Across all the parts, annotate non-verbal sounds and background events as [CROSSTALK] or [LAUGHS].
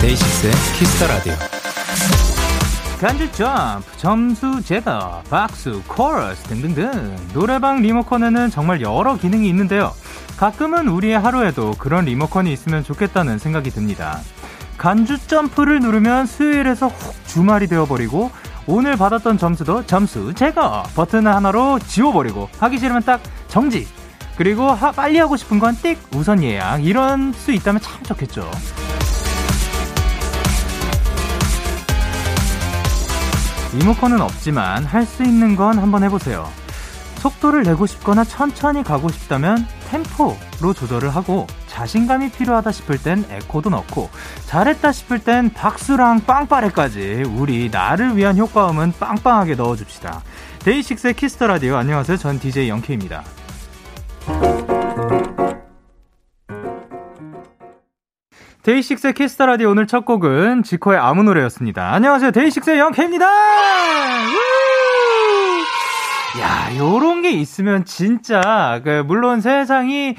데이식스의 Kiss the Radio. 간주 점프, 점수 제거, 박수, 코러스 등등등 노래방 리모컨에는 정말 여러 기능이 있는데요. 가끔은 우리의 하루에도 그런 리모컨이 있으면 좋겠다는 생각이 듭니다. 간주 점프를 누르면 수요일에서 훅 주말이 되어버리고 오늘 받았던 점수도 점수 제거 버튼 하나로 지워버리고 하기 싫으면 딱 정지 그리고 하, 빨리 하고 싶은 건 띡 우선 예약 이럴 수 있다면 참 좋겠죠. 리모컨은 없지만 할 수 있는 건 한번 해보세요. 속도를 내고 싶거나 천천히 가고 싶다면 템포로 조절을 하고 자신감이 필요하다 싶을 땐 에코도 넣고 잘했다 싶을 땐 박수랑 빵빠레까지 우리 나를 위한 효과음은 빵빵하게 넣어줍시다. 데이식스의 키스 더 라디오 안녕하세요. 전 DJ 영케입니다. 데이식스의 키스 더 라디오 오늘 첫 곡은 지코의 아무 노래였습니다. 안녕하세요. 데이식스의 영케입니다. 야, 요런 게 있으면 진짜, 그, 물론 세상이,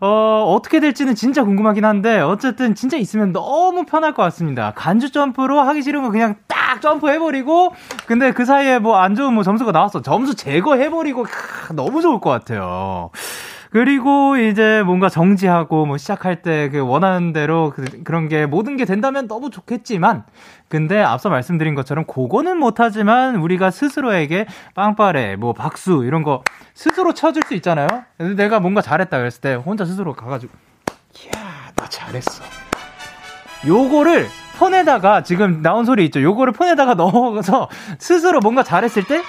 어, 어떻게 될지는 진짜 궁금하긴 한데, 어쨌든 진짜 있으면 너무 편할 것 같습니다. 간주 점프로 하기 싫은 거 그냥 딱 점프해 버리고, 근데 그 사이에 뭐 안 좋은 뭐 점수가 나왔어. 점수 제거해 버리고, 크, 너무 좋을 것 같아요. 그리고 이제 뭔가 정지하고 뭐 시작할 때 그 원하는 대로 그, 그런 게 모든 게 된다면 너무 좋겠지만 근데 앞서 말씀드린 것처럼 그거는 못하지만 우리가 스스로에게 빵빠레 뭐 박수 이런 거 스스로 쳐줄 수 있잖아요. 내가 뭔가 잘했다 그랬을 때 혼자 스스로 가가지고 이야 나 잘했어. 요거를 폰에다가 지금 나온 소리 있죠. 요거를 폰에다가 [LAUGHS] 넣어서 스스로 뭔가 잘했을 때, 야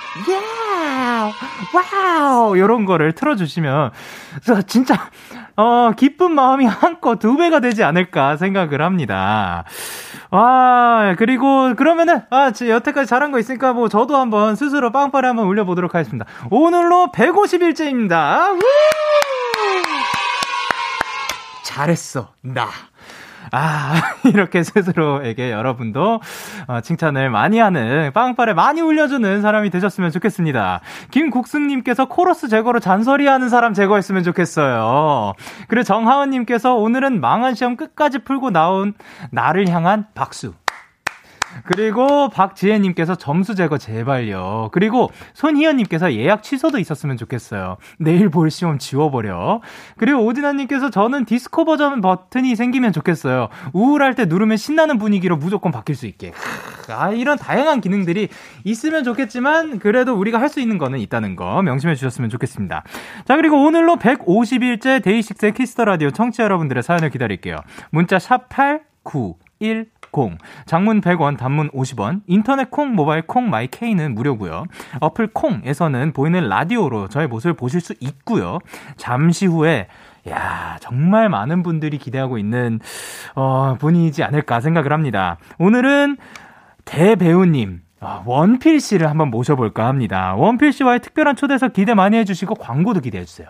wow! 요런 거를 틀어주시면, 진짜, 어, 기쁜 마음이 한껏 두 배가 되지 않을까 생각을 합니다. 와, 그리고 그러면은, 아, 여태까지 잘한 거 있으니까 뭐 저도 한번 스스로 빵빠레 한번 올려보도록 하겠습니다. 오늘로 150일째입니다. 잘했어, 나. 아, [LAUGHS] 이렇게 스스로에게 여러분도 어, 칭찬을 많이 하는 빵빠레 많이 울려주는 사람이 되셨으면 좋겠습니다. 김국승님께서 코러스 제거로 잔소리하는 사람 제거했으면 좋겠어요. 그리고 정하은님께서 오늘은 망한 시험 끝까지 풀고 나온 나를 향한 박수. 그리고 박지혜님께서 점수 제거 제발요. 그리고 손희연님께서 예약 취소도 있었으면 좋겠어요. 내일 볼 시험 지워버려. 그리고 오진아님께서 저는 디스코 버전 버튼이 생기면 좋겠어요. 우울할 때 누르면 신나는 분위기로 무조건 바뀔 수 있게. 아, 이런 다양한 기능들이 있으면 좋겠지만, 그래도 우리가 할 수 있는 거는 있다는 거 명심해 주셨으면 좋겠습니다. 자, 그리고 오늘로 150일째 데이식스의 키스 더 라디오 청취자 여러분들의 사연을 기다릴게요. 문자 샵 8910. 장문 100원, 단문 50원, 인터넷 콩, 모바일 콩, 마이 K는 무료고요. 어플 콩에서는 보이는 라디오로 저의 모습을 보실 수 있고요. 잠시 후에 야, 정말 많은 분들이 기대하고 있는 어, 분이지 않을까 생각을 합니다. 오늘은 대배우님 아, 원필 씨를 한번 모셔볼까 합니다. 원필 씨와의 특별한 초대석 기대 많이 해주시고 광고도 기대해 주세요.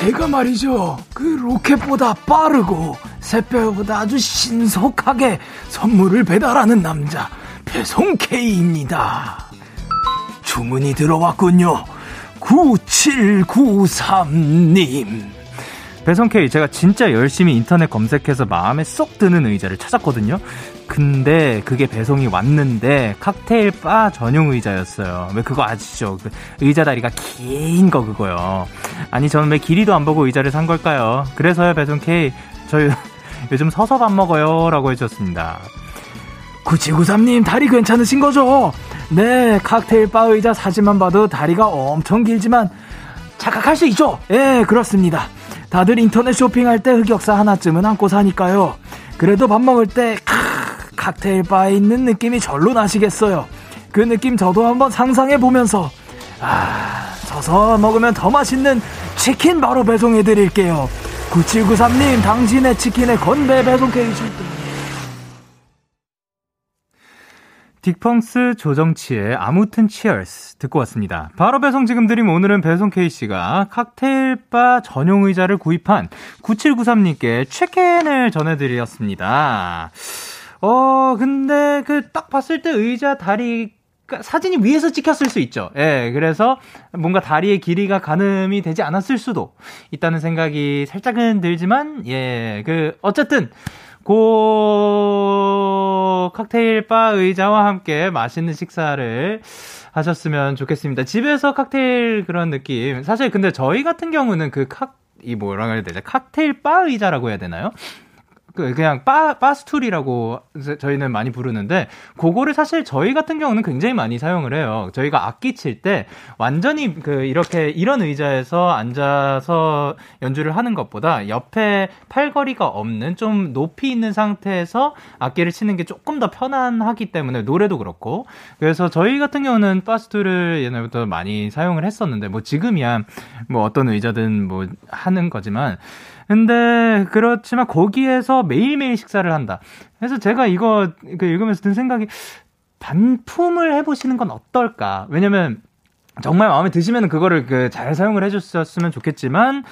제가 말이죠. 그 로켓보다 빠르고 새벽보다 아주 신속하게 선물을 배달하는 남자 배송 K입니다. 주문이 들어왔군요. 9793님. 배송 K 제가 진짜 열심히 인터넷 검색해서 마음에 쏙 드는 의자를 찾았거든요. 근데 그게 배송이 왔는데 칵테일 바 전용 의자였어요. 왜 그거 아시죠? 그 의자 다리가 긴 거 그거요. 아니 저는 왜 길이도 안 보고 의자를 산 걸까요? 그래서요 배송 K 저희 [LAUGHS] 요즘 서서 밥 먹어요라고 해주셨습니다. 9793님, 다리 괜찮으신 거죠? 네, 칵테일 바 의자 사진만 봐도 다리가 엄청 길지만 착각할 수 있죠? 예, 그렇습니다. 다들 인터넷 쇼핑할 때 흑역사 하나쯤은 안고 사니까요. 그래도 밥 먹을 때 크, 칵테일 바에 있는 느낌이 절로 나시겠어요. 그 느낌 저도 한번 상상해 보면서 아, 서서 먹으면 더 맛있는 치킨 바로 배송해 드릴게요. 9793님, 당신의 치킨의 건배 배송 케이지. 딕펑스 조정치의 아무튼 치얼스 듣고 왔습니다. 바로 배송 지금 드림 오늘은 배송 K씨가 칵테일바 전용 의자를 구입한 9793님께 체크인을 전해드렸습니다. 어, 근데 그 딱 봤을 때 의자 다리 사진이 위에서 찍혔을 수 있죠. 예, 그래서 뭔가 다리의 길이가 가늠이 되지 않았을 수도 있다는 생각이 살짝은 들지만, 예, 그, 어쨌든, 고 칵테일 바 의자와 함께 맛있는 식사를 하셨으면 좋겠습니다. 집에서 칵테일 그런 느낌. 사실 근데 저희 같은 경우는 그 칵, 이 뭐라 그래야 되죠? 칵테일 바 의자라고 해야 되나요? 그 그냥 바 바스툴이라고 저희는 많이 부르는데 그거를 사실 저희 같은 경우는 굉장히 많이 사용을 해요. 저희가 악기 칠 때 완전히 그 이렇게 이런 의자에서 앉아서 연주를 하는 것보다 옆에 팔걸이가 없는 좀 높이 있는 상태에서 악기를 치는 게 조금 더 편안하기 때문에 노래도 그렇고 그래서 저희 같은 경우는 바스툴을 옛날부터 많이 사용을 했었는데 뭐 지금이야 뭐 어떤 의자든 뭐 하는 거지만 근데 그렇지만 거기에서 매일매일 식사를 한다. 그래서 제가 이거 그 읽으면서 든 생각이 반품을 해보시는 건 어떨까? 왜냐면 정말 마음에 드시면 그거를 그 잘 사용을 해줬으면 좋겠지만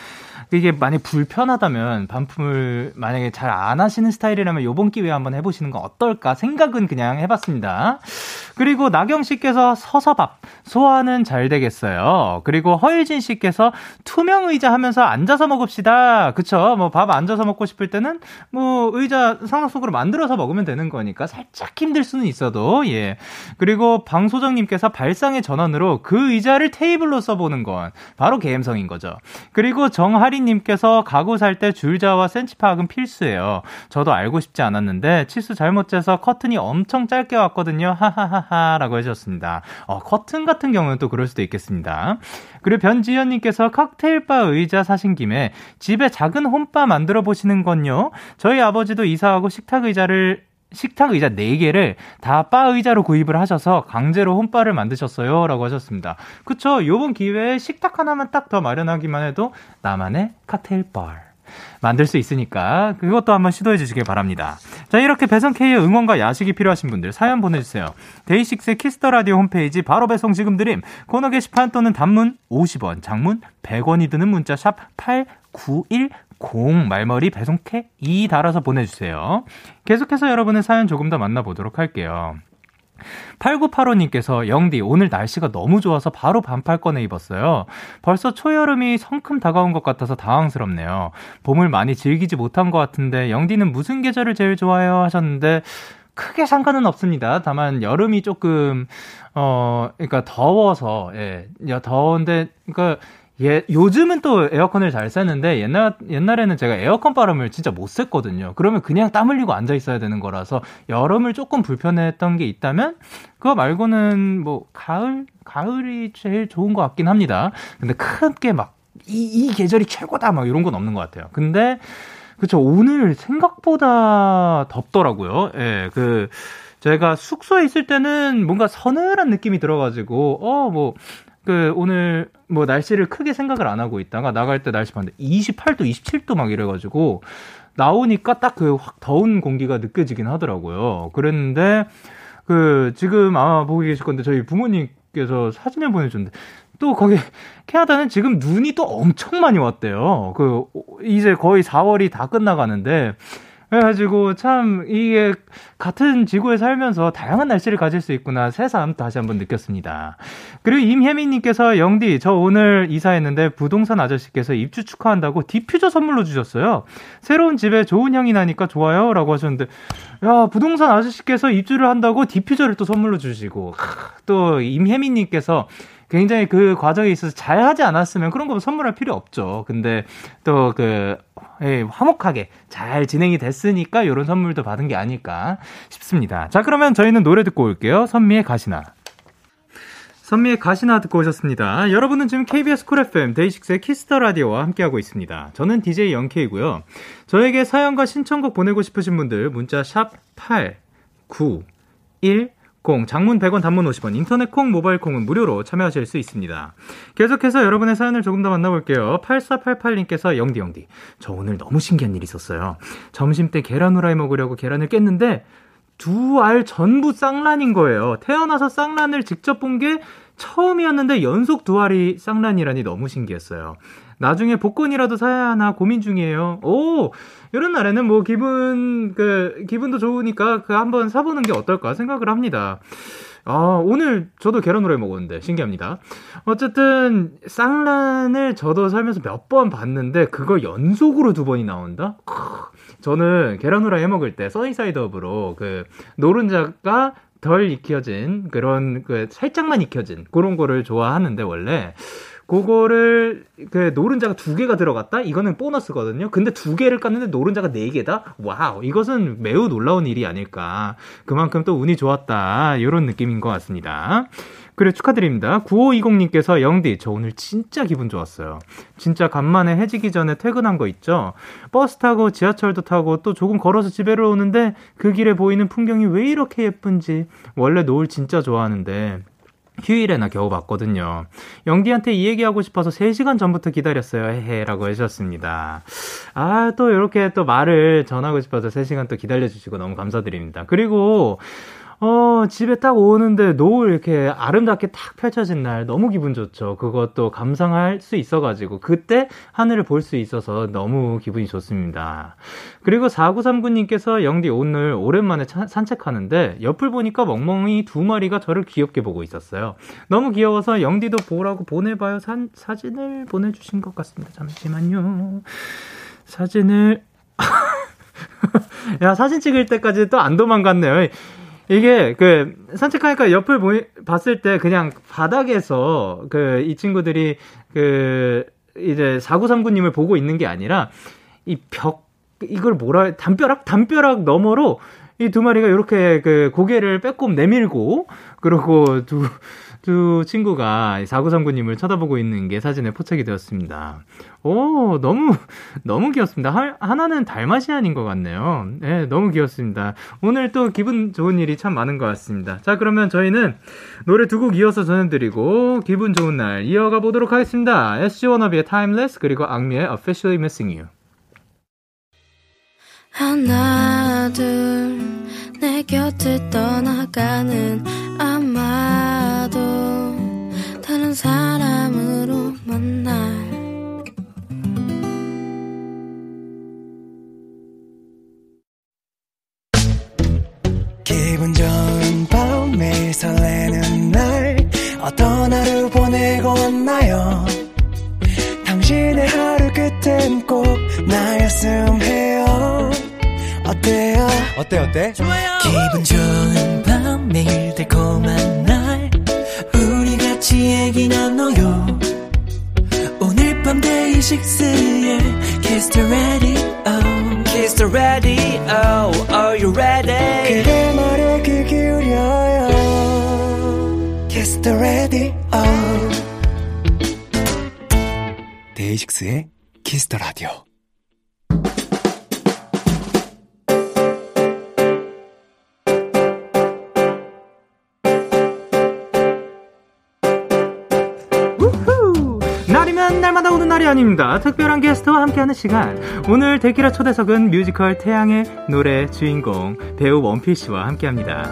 이게 만약 불편하다면 반품을 만약에 잘 안 하시는 스타일이라면 요번 기회에 한번 해보시는 건 어떨까 생각은 그냥 해봤습니다. 그리고 나경 씨께서 서서 밥 소화는 잘 되겠어요. 그리고 허일진 씨께서 투명 의자 하면서 앉아서 먹읍시다. 그쵸? 뭐 밥 앉아서 먹고 싶을 때는 뭐 의자 상상 속으로 만들어서 먹으면 되는 거니까 살짝 힘들 수는 있어도 예. 그리고 방소정님께서 발상의 전환으로 그 의자를 테이블로 써보는 건 바로 개엠성인 거죠. 그리고 정하리님께서 가구 살 때 줄자와 센치 파악은 필수예요. 저도 알고 싶지 않았는데 치수 잘못 재서 커튼이 엄청 짧게 왔거든요. 하하하 하라고 해주셨습니다. 어, 커튼 같은 경우는 또 그럴 수도 있겠습니다. 그리고 변지현님께서 칵테일바 의자 사신 김에 집에 작은 홈바 만들어 보시는 건요. 저희 아버지도 이사하고 식탁 의자를 식탁 의자 4개를 다 바 의자로 구입을 하셔서 강제로 홈바를 만드셨어요. 라고 하셨습니다. 그쵸. 요번 기회에 식탁 하나만 딱 더 마련하기만 해도 나만의 칵테일 바 만들 수 있으니까 그것도 한번 시도해 주시길 바랍니다. 자, 이렇게 배송 K의 응원과 야식이 필요하신 분들 사연 보내주세요. 데이식스의 키스 더 라디오 홈페이지 바로 배송 지금 드림 코너 게시판 또는 단문 50원, 장문 100원이 드는 문자 샵 8910 말머리 배송캐 2 달아서 보내주세요. 계속해서 여러분의 사연 조금 더 만나보도록 할게요. 8985님께서 영디 오늘 날씨가 너무 좋아서 바로 반팔 꺼내 입었어요. 벌써 초여름이 성큼 다가온 것 같아서 당황스럽네요. 봄을 많이 즐기지 못한 것 같은데 영디는 무슨 계절을 제일 좋아해요 하셨는데 크게 상관은 없습니다. 다만 여름이 조금 어 그러니까 더워서 예 더운데 그러니까 예, 요즘은 또 에어컨을 잘 쓰는데 옛날 옛날에는 제가 에어컨 바람을 진짜 못 쐈거든요. 그러면 그냥 땀 흘리고 앉아 있어야 되는 거라서 여름을 조금 불편했던 게 있다면 그거 말고는 뭐 가을 가을이 제일 좋은 것 같긴 합니다. 근데 크게 막 이 이 계절이 최고다 막 이런 건 없는 것 같아요. 근데 그쵸 오늘 생각보다 덥더라고요. 예, 그 제가 숙소에 있을 때는 뭔가 서늘한 느낌이 들어가지고 어뭐 그 오늘 뭐 날씨를 크게 생각을 안 하고 있다가 나갈 때 날씨 봤는데 28도, 27도 막 이래가지고 나오니까 딱 그 확 더운 공기가 느껴지긴 하더라고요. 그랬는데 그 지금 아마 보고 계실 건데 저희 부모님께서 사진을 보내줬는데 또 거기 캐나다는 지금 눈이 또 엄청 많이 왔대요. 그 이제 거의 4월이 다 끝나가는데 그래가지고 참 이게 같은 지구에 살면서 다양한 날씨를 가질 수 있구나 새삼 다시 한번 느꼈습니다. 그리고 임혜민님께서 영디 저 오늘 이사했는데 부동산 아저씨께서 입주 축하한다고 디퓨저 선물로 주셨어요. 새로운 집에 좋은 향이 나니까 좋아요라고 하셨는데 야 부동산 아저씨께서 입주를 한다고 디퓨저를 또 선물로 주시고 또 임혜민님께서 굉장히 그 과정에 있어서 잘 하지 않았으면 그런 거 선물할 필요 없죠. 근데 또 그, 예, 화목하게 잘 진행이 됐으니까 이런 선물도 받은 게 아닐까 싶습니다. 자, 그러면 저희는 노래 듣고 올게요. 선미의 가시나. 선미의 가시나 듣고 오셨습니다. 여러분은 지금 KBS 쿨 FM 데이식스의 키스 더 라디오와 함께하고 있습니다. 저는 DJ 영케이고요. 저에게 사연과 신청곡 보내고 싶으신 분들 문자 샵 8, 9, 1, 0 장문 100원 단문 50원 인터넷 콩 모바일 콩은 무료로 참여하실 수 있습니다. 계속해서 여러분의 사연을 조금 더 만나볼게요. 8488님께서 영디 영디 저 오늘 너무 신기한 일이 있었어요. 점심 때 계란 후라이 먹으려고 계란을 깼는데 두 알 전부 쌍란인 거예요. 태어나서 쌍란을 직접 본 게 처음이었는데 연속 두 알이 쌍란이라니 너무 신기했어요. 나중에 복권이라도 사야 하나 고민 중이에요. 오, 이런 날에는 뭐 기분, 그, 기분도 좋으니까 그 한번 사보는 게 어떨까 생각을 합니다. 아, 오늘 저도 계란 후라이 먹었는데 신기합니다. 어쨌든 쌍란을 저도 살면서 몇 번 봤는데 그걸 연속으로 두 번이 나온다? 저는 계란 후라이 해 먹을 때 써니사이드업으로 그 노른자가 덜 익혀진 그런 그 살짝만 익혀진 그런 거를 좋아하는데 원래 그거를 그 노른자가 두 개가 들어갔다? 이거는 보너스거든요. 근데 두 개를 깠는데 노른자가 네 개다? wow, 이것은 매우 놀라운 일이 아닐까. 그만큼 또 운이 좋았다. 이런 느낌인 것 같습니다. 그래 축하드립니다. 9520님께서 영디 저 오늘 진짜 기분 좋았어요. 진짜 간만에 해지기 전에 퇴근한 거 있죠. 버스 타고 지하철도 타고 또 조금 걸어서 집에로 오는데 그 길에 보이는 풍경이 왜 이렇게 예쁜지 원래 노을 진짜 좋아하는데 휴일에나 겨우 봤거든요. 영디한테 이 얘기하고 싶어서 3시간 전부터 기다렸어요. 헤헤 라고 해주셨습니다. 아, 또 이렇게 또 말을 전하고 싶어서 3시간 또 기다려주시고 너무 감사드립니다. 그리고 어, 집에 딱 오는데 노을 이렇게 아름답게 딱 펼쳐진 날 너무 기분 좋죠. 그것도 감상할 수 있어가지고 그때 하늘을 볼 수 있어서 너무 기분이 좋습니다. 그리고 4939님께서 영디 오늘 오랜만에 차, 산책하는데 옆을 보니까 멍멍이 두 마리가 저를 귀엽게 보고 있었어요. 너무 귀여워서 영디도 보라고 보내봐요. 산, 사진을 보내주신 것 같습니다. 잠시만요. 사진을 [LAUGHS] 야 사진 찍을 때까지 또 안 도망갔네요. 이게 그 산책하니까 옆을 보이, 봤을 때 그냥 바닥에서 그 이 친구들이 그 이제 4939님을 보고 있는 게 아니라 이 벽 이걸 뭐라 담벼락 담벼락 너머로 이 두 마리가 이렇게 그 고개를 빼꼼 내밀고 그러고 두 두 친구가 4939님을 쳐다보고 있는 게 사진에 포착이 되었습니다. 오, 너무, [LAUGHS] 너무 귀엽습니다. 하, 하나는 달마시안인 것 같네요. 네, 너무 귀엽습니다. 오늘 또 기분 좋은 일이 참 많은 것 같습니다. 자, 그러면 저희는 노래 두 곡 이어서 전해드리고, 기분 좋은 날 이어가 보도록 하겠습니다. SG 워너비의 Timeless, 그리고 악미의 Officially Missing You. 하나, 둘, 내 곁을 떠나가는 아마도 다른 사람으로 만날 시간. 오늘 데키라 초대석은 뮤지컬 태양의 노래 주인공 배우 원필 씨와 함께 합니다.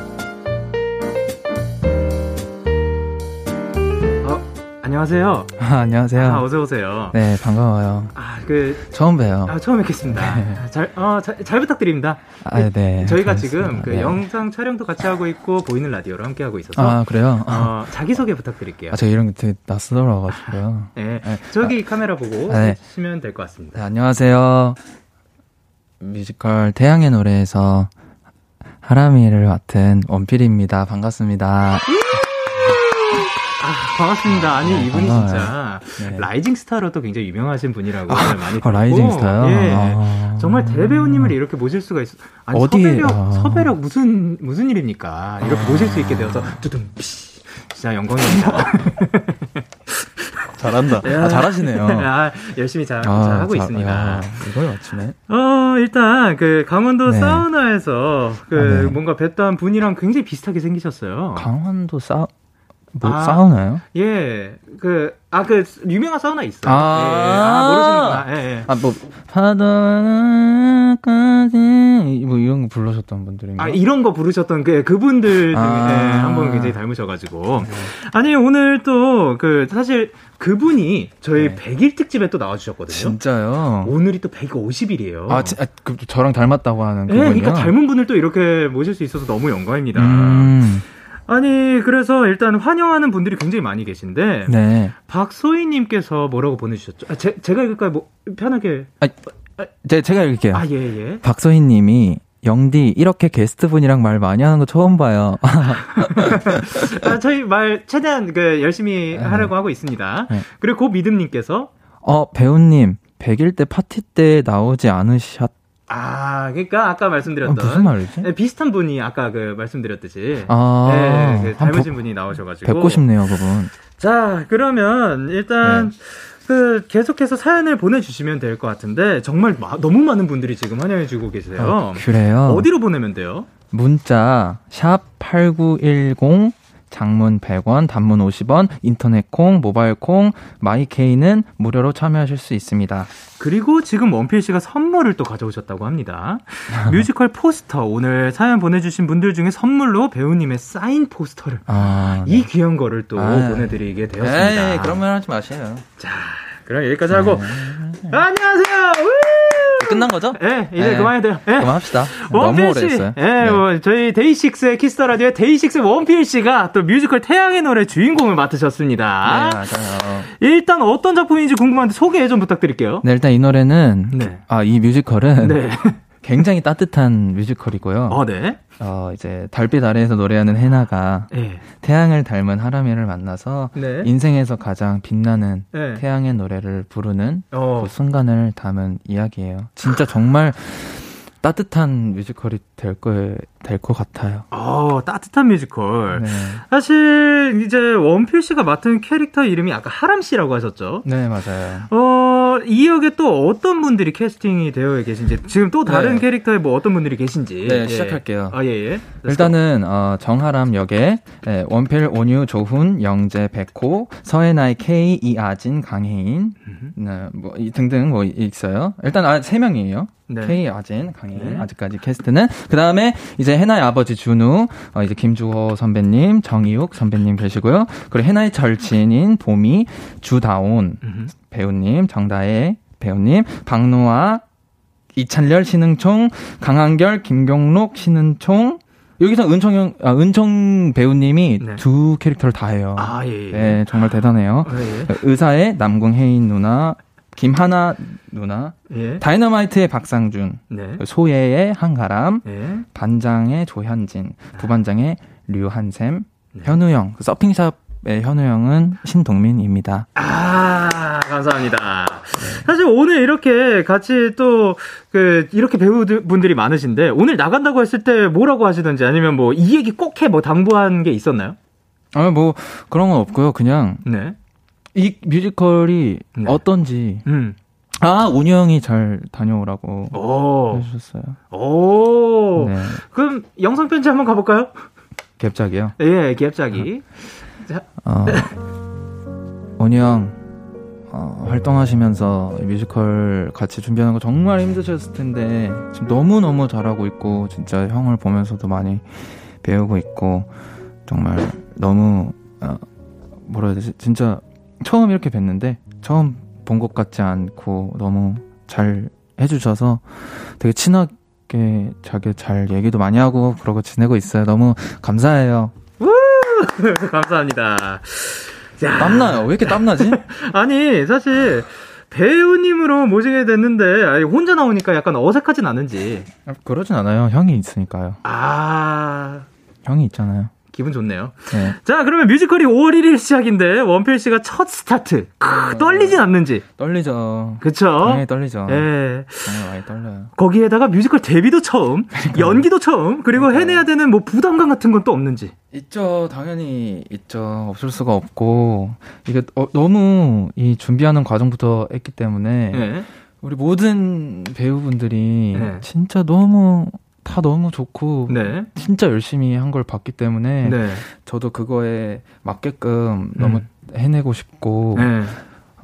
안녕하세요. 아, 안녕하세요. 아, 어서 오세요. 네, 반가워요. 아, 그 처음 봬요. 아, 처음 뵙겠습니다. 네. 잘, 어, 잘, 잘, 부탁드립니다. 아, 네. 저희가 지금 그 네. 영상 촬영도 같이 하고 있고 보이는 라디오로 함께 하고 있어서 아, 그래요? 어, 자기 소개 부탁드릴게요. 아, 저 이런 게 되게 낯설어 가지고요. 네. 네. 저기 아, 카메라 보고 네. 해주시면 될 것 같습니다. 네, 안녕하세요. 뮤지컬 태양의 노래에서 하람이를 맡은 원필입니다. 반갑습니다. 아, 반갑습니다. 아니, 네, 이분이 반가워요. 진짜 네. rising star로도 굉장히 유명하신 분이라고 아, 많이 아, rising star요? 예. 아. 정말 대배우님을 이렇게 모실 수가 있어. 아니, 어디- 섭외력, 아. 섭외력 무슨, 무슨 일입니까? 이렇게 모실 수 있게 되어서 두둥, 피. 진짜 영광입니다. [LAUGHS] 잘한다. 아, 잘하시네요. [LAUGHS] 아, 열심히 잘, 아, 잘 하고 자- 있습니다. 야, 이걸 맞추네. 어, 일단, 그, 강원도 네. 사우나에서, 그, 아, 네. 뭔가 뵀던 분이랑 굉장히 비슷하게 생기셨어요. 강원도 싸, 뭐, 아. 싸우나요? 예, 그, 아, 그, 유명한 사우나 있어요. 아. 예, 예. 아, 모르시는구나. 예, 예. 아, 뭐, 바다까지, 뭐, 이런 거 불러셨던 분들인가? 아, 이런 거 부르셨던 그, 그분들 중에 아. 예, 한분 굉장히 닮으셔가지고. 아니, 오늘 또, 그, 사실 그분이 저희 네. 100일 특집에 또 나와주셨거든요. 진짜요? 오늘이 또 150일이에요. 아, 지, 아, 그, 저랑 닮았다고 하는 예, 그분이요? 그러니까 닮은 분을 또 이렇게 모실 수 있어서 너무 영광입니다. 음, 아니, 그래서 일단 환영하는 분들이 굉장히 많이 계신데, 네. 박소희님께서 뭐라고 보내주셨죠? 아, 제, 제가 읽을까요? 뭐, 편하게. 제, 제가 읽을게요. 아, 예, 예. 박소희 님이, 영디, 이렇게 게스트 분이랑 말 많이 하는 거 처음 봐요. [LAUGHS] 아, 저희 말 최대한 그 열심히 하려고 하고 있습니다. 네. 그리고 고믿음님께서 어, 배우님, 100일 때 파티 때 나오지 않으셨, 아, 그러니까 아까 어, 말씀드렸던 무슨 말이지? 네, 비슷한 분이 아까 그 말씀드렸듯이 아, 네, 그 닮으신 분이 나오셔가지고 뵙고 싶네요, 그분. 자, 그러면 일단 네. 그 계속해서 사연을 보내주시면 될 것 같은데 정말 마- 너무 많은 분들이 지금 환영해주고 계세요. 어, 그래요? 어디로 보내면 돼요? 문자 샵 8910 장문 100원, 단문 50원, 인터넷 콩, 모바일 콩, 마이 K는 무료로 참여하실 수 있습니다. 그리고 지금 원필 씨가 선물을 또 가져오셨다고 합니다. [LAUGHS] 뮤지컬 포스터 오늘 사연 보내주신 분들 중에 선물로 배우님의 사인 포스터를 아, 이 귀한 거를 또 아. 보내드리게 되었습니다. 에이, 그런 말 하지 마세요. 자, 그럼 여기까지 하고 네. 안녕하세요. 우! 끝난 거죠? 예, 이제 네. 그만해야 돼요. 예. 그만합시다. 원필 씨, 했어요. 예, 네. 뭐 저희 데이식스의 키스 더 라디오의 데이식스 원필 씨가 또 뮤지컬 태양의 노래 주인공을 맡으셨습니다. 네, 맞아요. 일단 어떤 작품인지 궁금한데 소개 좀 부탁드릴게요. 네, 일단 이 노래는 네. 아, 이 뮤지컬은 네. [LAUGHS] 굉장히 따뜻한 뮤지컬이고요. 어, 네. 어, 이제 달빛 아래에서 노래하는 해나가 예. 태양을 닮은 하람이를 만나서 네. 인생에서 가장 빛나는 네. 태양의 노래를 부르는 어. 그 순간을 담은 이야기예요. 진짜 정말 따뜻한 뮤지컬이 될 거에 될 것 같아요. 어, 따뜻한 뮤지컬. 네. 사실 이제 원필 씨가 맡은 캐릭터 이름이 아까 하람 씨라고 하셨죠? 네, 맞아요. 어, 이 역에 또 어떤 분들이 캐스팅이 되어 계신지, 지금 또 다른 네. 캐릭터에 뭐 어떤 분들이 계신지. 네, 예. 시작할게요. 아, 예, 예. 일단은 어, 정하람 역에 네, 원필, 온유, 조훈, 영재, 백호, 서해나에 K, 이아진, 강혜인, 네, 뭐 이, 등등 뭐 있어요. 일단 아, 세 명이에요. 네. K, 아진, 강혜인 네. 아직까지 캐스트는 그 다음에 이제 해나의 아버지 준우, 어, 이제 김주호 선배님, 정이욱 선배님 계시고요. 그리고 해나의 절친인 보미, 주다온 음흠. 배우님, 정다혜 배우님, 박노아, 이찬렬 신흥총, 강한결, 김경록 신흥총. 여기서 은총 형, 아, 은총 배우님이 네. 두 캐릭터를 다 해요. 아, 예, 예. 네, 정말 대단해요. 아, 예. 의사의 남궁 혜인 누나, 김하나 누나, 예. 다이너마이트의 박상준, 네. 소예의 한가람, 예. 반장의 조현진, 부반장의 류한샘, 네. 현우영, 그 서핑샵의 현우영은 신동민입니다. 아, 감사합니다. 사실 오늘 이렇게 같이 또, 그, 이렇게 배우분들이 많으신데, 오늘 나간다고 했을 때 뭐라고 하시던지 아니면 뭐, 이 얘기 꼭 해, 뭐, 당부한 게 있었나요? 아, 뭐, 그런 건 없고요. 그냥, 네. 이 뮤지컬이 네. 어떤지. 음. 아, 형이 잘 다녀오라고 오. 해주셨어요. 오. 네. 그럼 영상 편지 한번 가볼까요? 갭작이요. 예, 기합자기. 어, 온유 형, 어, 활동하시면서 뮤지컬 같이 준비하는 거 정말 힘드셨을 텐데, 지금 너무너무 잘하고 있고, 진짜 형을 보면서도 많이 배우고 있고, 정말 너무, 어, 뭐라 해야 되지? 진짜 처음 이렇게 뵀는데, 처음 본 것 같지 않고, 너무 잘 해주셔서 되게 친하게, 자기 잘 얘기도 많이 하고, 그러고 지내고 있어요. 너무 감사해요. [LAUGHS] 감사합니다. 야, 땀나요? 왜 이렇게 땀나지? [LAUGHS] 아니, 사실, 배우님으로 모시게 됐는데, 아니, 혼자 나오니까 약간 어색하진 않은지. 그러진 않아요. 형이 있으니까요. 아, 형이 있잖아요. 기분 좋네요. 네. 자, 그러면 뮤지컬이 5월 1일 시작인데 원필 씨가 첫 스타트. 크, 떨리진 않는지. 떨리죠. 그쵸? 당연히 떨리죠. 예. 정말 많이 떨려요. 거기에다가 뮤지컬 데뷔도 처음, 연기도 처음, 그리고 해내야 되는 뭐 부담감 같은 건 또 없는지. 있죠. 당연히 있죠. 없을 수가 없고 이게 어, 너무 이 준비하는 과정부터 했기 때문에 예. 우리 모든 배우분들이 네. 진짜 너무 다 너무 좋고 네. 진짜 열심히 한 걸 봤기 때문에 네. 저도 그거에 맞게끔 너무 해내고 싶고 네.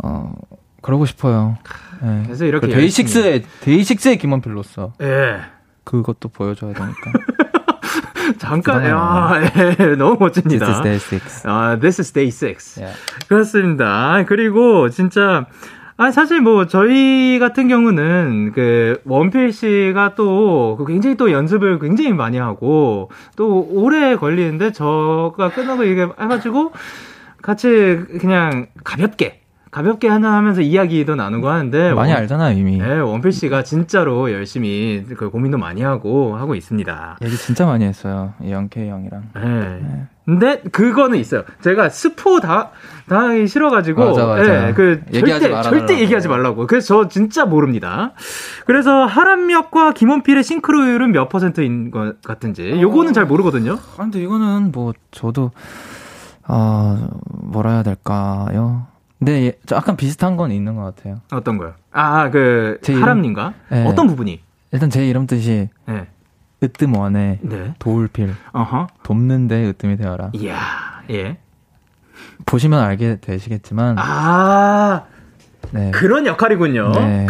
어 그러고 싶어요. 네. 그래서 이렇게 그 데이식스의 데이식스의 김원필로서 예. 그것도 보여줘야 되니까. [LAUGHS] 잠깐. 야, 예, [LAUGHS] 너무 멋집니다. This is day six. 아, this is day six. Yeah. 그렇습니다. 그리고 진짜 아 사실 뭐 저희 같은 경우는 그 원필 씨가 또 굉장히 또 연습을 굉장히 많이 하고 또 오래 걸리는데 저가 끝나고 이게 해가지고 같이 그냥 가볍게 가볍게 하나 하면서 이야기도 나누고 하는데 많이 원- 알잖아요 이미. 네, 원필 씨가 진짜로 열심히 그 고민도 많이 하고 하고 있습니다. 얘기 진짜 많이 했어요. 이 영케이 형이랑. 네. 근데 그거는 있어요. 제가 스포 다 당하기 싫어가지고, 맞아, 맞아. 예, 그 절대 말아달라고. 절대 얘기하지 말라고. 그래서 저 진짜 모릅니다. 그래서 하람역과 김원필의 싱크로율은 몇 퍼센트인 것 같은지, 요거는 잘 모르거든요. 아, 근데 이거는 뭐 저도 아 뭐라 해야 될까요? 근데 얘- 저 약간 비슷한 건 있는 것 같아요. 어떤 거요? 아, 그 하람님과 네. 어떤 부분이? 일단 제 이름 뜻이 네, 으뜸원에 네, 도울필 어허, 돕는데 으뜸이 되어라. 이야, 예. 보시면 알게 되시겠지만 아, 네. 그런 역할이군요. 네.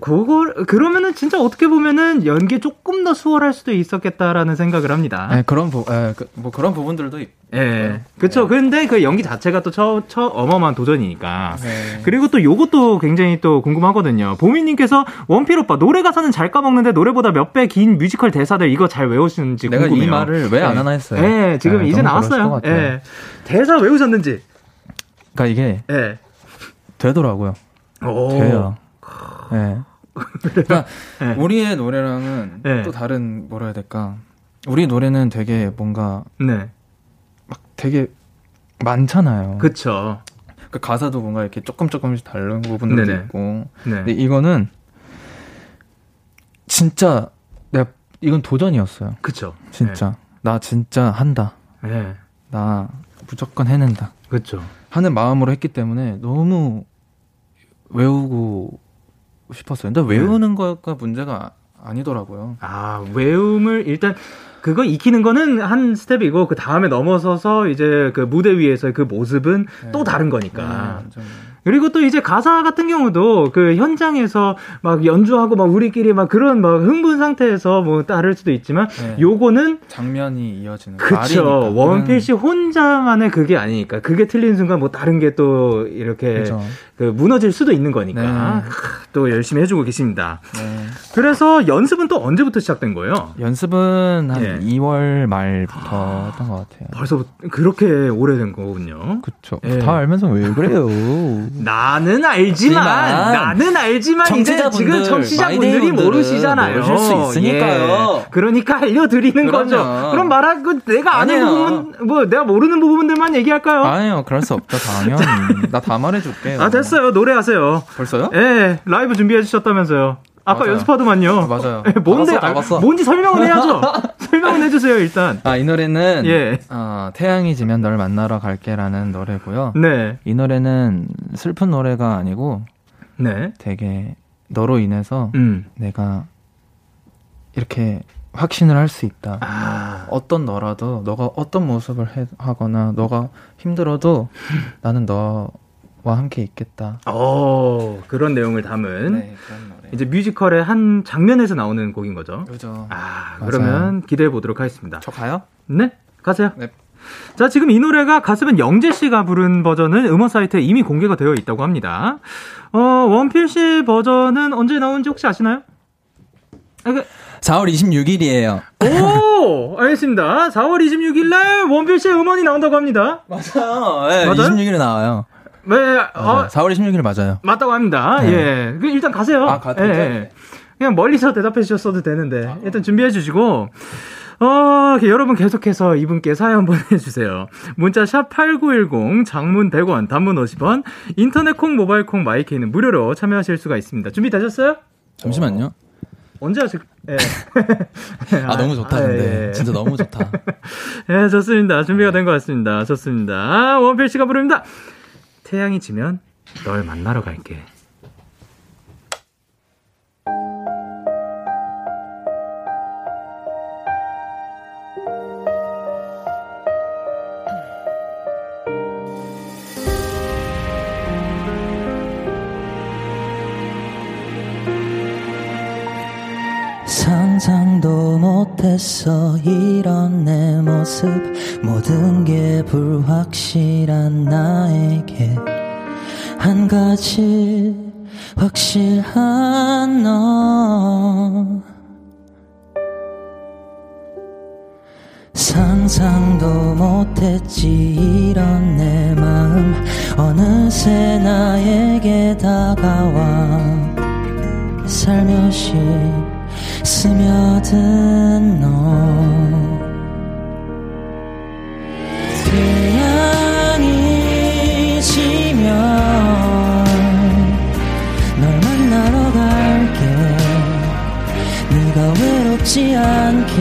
그걸 그러면은 진짜 어떻게 보면은 연기 조금 더 수월할 수도 있었겠다라는 생각을 합니다. 네, 그런 부, 예, 그, 뭐 그런 부분들도 있, 예. 그쵸. 근데 그 연기 자체가 또 처, 처, 어마어마한 도전이니까. 네. 그리고 또 요것도 굉장히 또 궁금하거든요. 보미님께서 원필 오빠 노래 가사는 잘 까먹는데 노래보다 몇 배 긴 뮤지컬 대사들 이거 잘 외우시는지 내가 궁금해요. 이 말을 왜안 예. 하나 했어요. 예, 지금 네, 이제 나왔어요. 예. 대사 외우셨는지. 그러니까 이게 예. 되더라고요. 오. 돼요. 예. 그러니까 네. [LAUGHS] 우리의 노래랑은 네. 또 다른 뭐라 해야 될까? 우리 노래는 되게 뭔가 네. 막 되게 많잖아요. 그쵸. 그 가사도 뭔가 이렇게 조금 조금씩 다른 부분들도 네네. 있고. 네. 근데 이거는 진짜 내가 이건 도전이었어요. 그쵸. 진짜 나 진짜 한다. 예. 예. 나 무조건 해낸다. 그쵸. 하는 마음으로 했기 때문에 너무 외우고 싶었어요. 근데 외우는 거가 문제가 아니더라고요. 아, 외움을 일단 그거 익히는 거는 한 스텝이고 그 다음에 넘어서서 이제 그 무대 위에서의 그 모습은 네. 또 다른 네, 거니까. 완전. 그리고 또 이제 가사 같은 경우도 그 현장에서 막 연주하고 막 우리끼리 막 그런 막 흥분 상태에서 뭐 따를 수도 있지만 네. 요거는 장면이 이어지는 그쵸 말이니까. 원필 씨 혼자만의 그게 아니니까 그게 틀린 순간 뭐 다른 게 또 이렇게 그죠. 그 무너질 수도 있는 거니까 네. 크, 또 열심히 해주고 계십니다. 네. 그래서 연습은 또 언제부터 시작된 거예요? 연습은 한 예. 2월 말부터 했던 것 같아요. 벌써 그렇게 오래된 거군요. 그쵸. 예. 다 알면서 왜 그래요? [LAUGHS] 나는 알지만 하지만 나는 알지만 이제 청취자분들, 지금 청취자분들이 모르시잖아요. 모르실 수 있으니까요. 예. 그러니까 알려드리는 그럼요. 거죠. 그럼 말하고 내가 아는 아니에요. 부분 뭐 내가 모르는 부분들만 얘기할까요? 아, 아니요, 그럴 수 없죠, 당연히. [LAUGHS] 나 다 말해줄게요. 됐어 요. 노래하세요. 벌써요? 예, 라이브 준비해 주셨다면서요. 아까 맞아요. 연습하더만요. 아, 맞아요. 예, 뭔데? 아, 봤어. 뭔지 설명은 해야죠. [LAUGHS] 설명은 해주세요 일단. 아, 이 노래는, 예. 어, 태양이 지면 널 만나러 갈게라는 노래고요. 네, 이 노래는 슬픈 노래가 아니고 네, 되게 너로 인해서 음, 내가 이렇게 확신을 할 수 있다. 아, 어떤 너라도 너가 어떤 모습을 해, 하거나 너가 힘들어도 나는 너와 함께 있겠다. 어 그런 내용을 담은 네, 그런 노래. 이제 뮤지컬의 한 장면에서 나오는 곡인 거죠. 그죠. 아, 맞아요. 그러면 기대해 보도록 하겠습니다. 저 가요? 네, 가세요. 네. 자, 지금 이 노래가 가수분 영재 씨가 부른 버전은 음원 사이트에 이미 공개가 되어 있다고 합니다. 어, 원필 씨 버전은 언제 나온지 혹시 아시나요? 아, 그, 4월 26일이에요. 오! [LAUGHS] 알겠습니다. 4월 26일 날 원필 씨의 음원이 나온다고 합니다. 맞아요. 네, 맞아요? 26일에 나와요. 네, 맞아요. 어, 4월 26일 맞아요. 맞다고 합니다. 네. 예. 그 일단 가세요. 아, 가- 예, 예. 그냥 멀리서 대답해 주셨어도 되는데, 일단 준비해 주시고, 어, 여러분 계속해서 이분께 사연 [LAUGHS] 보내주세요. 문자 샵 8910, 장문 100원, 단문 50원, 인터넷 콩, 모바일 콩, 마이케이는 무료로 참여하실 수가 있습니다. 준비되셨어요? 잠시만요. 언제 하실, 예. [LAUGHS] 아, 너무 좋다, 아, 근데. 예. 진짜 너무 좋다. [LAUGHS] 예, 좋습니다. 준비가 된 것 같습니다. 좋습니다. 아, 원필 씨가 부릅니다. 태양이 지면 널 만나러 갈게. 상상도 못했어 이런 내 모습 모든 게 불확실한 나에게 한 가지 확실한 너. 상상도 못했지 이런 내 마음 어느새 나에게 다가와. 살며시 스며든 너. 태양이 지면 널 만나러 갈게. 네가 외롭지 않게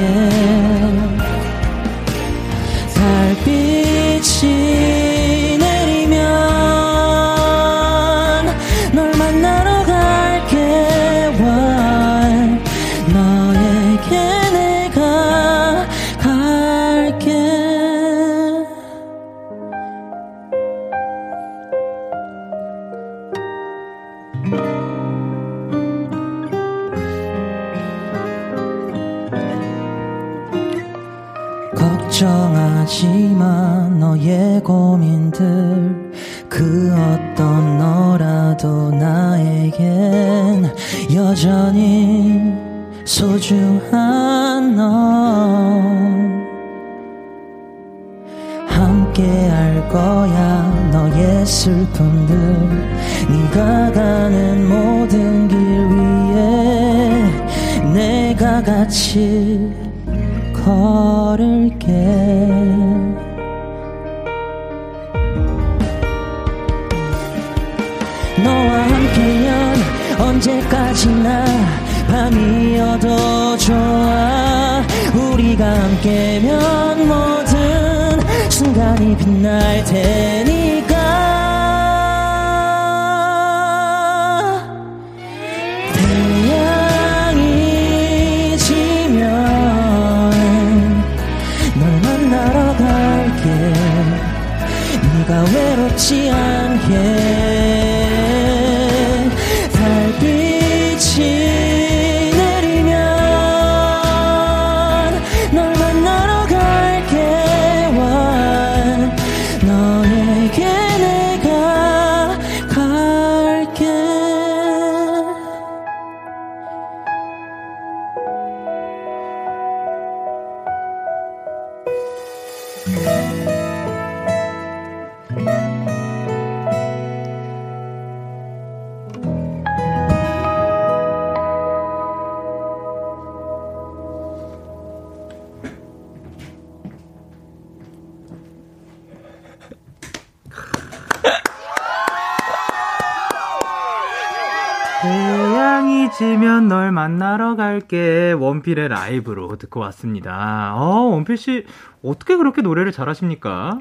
지면 널 만나러 갈게 원필의 라이브로 듣고 왔습니다. 어, 원필 씨 어떻게 그렇게 노래를 잘하십니까?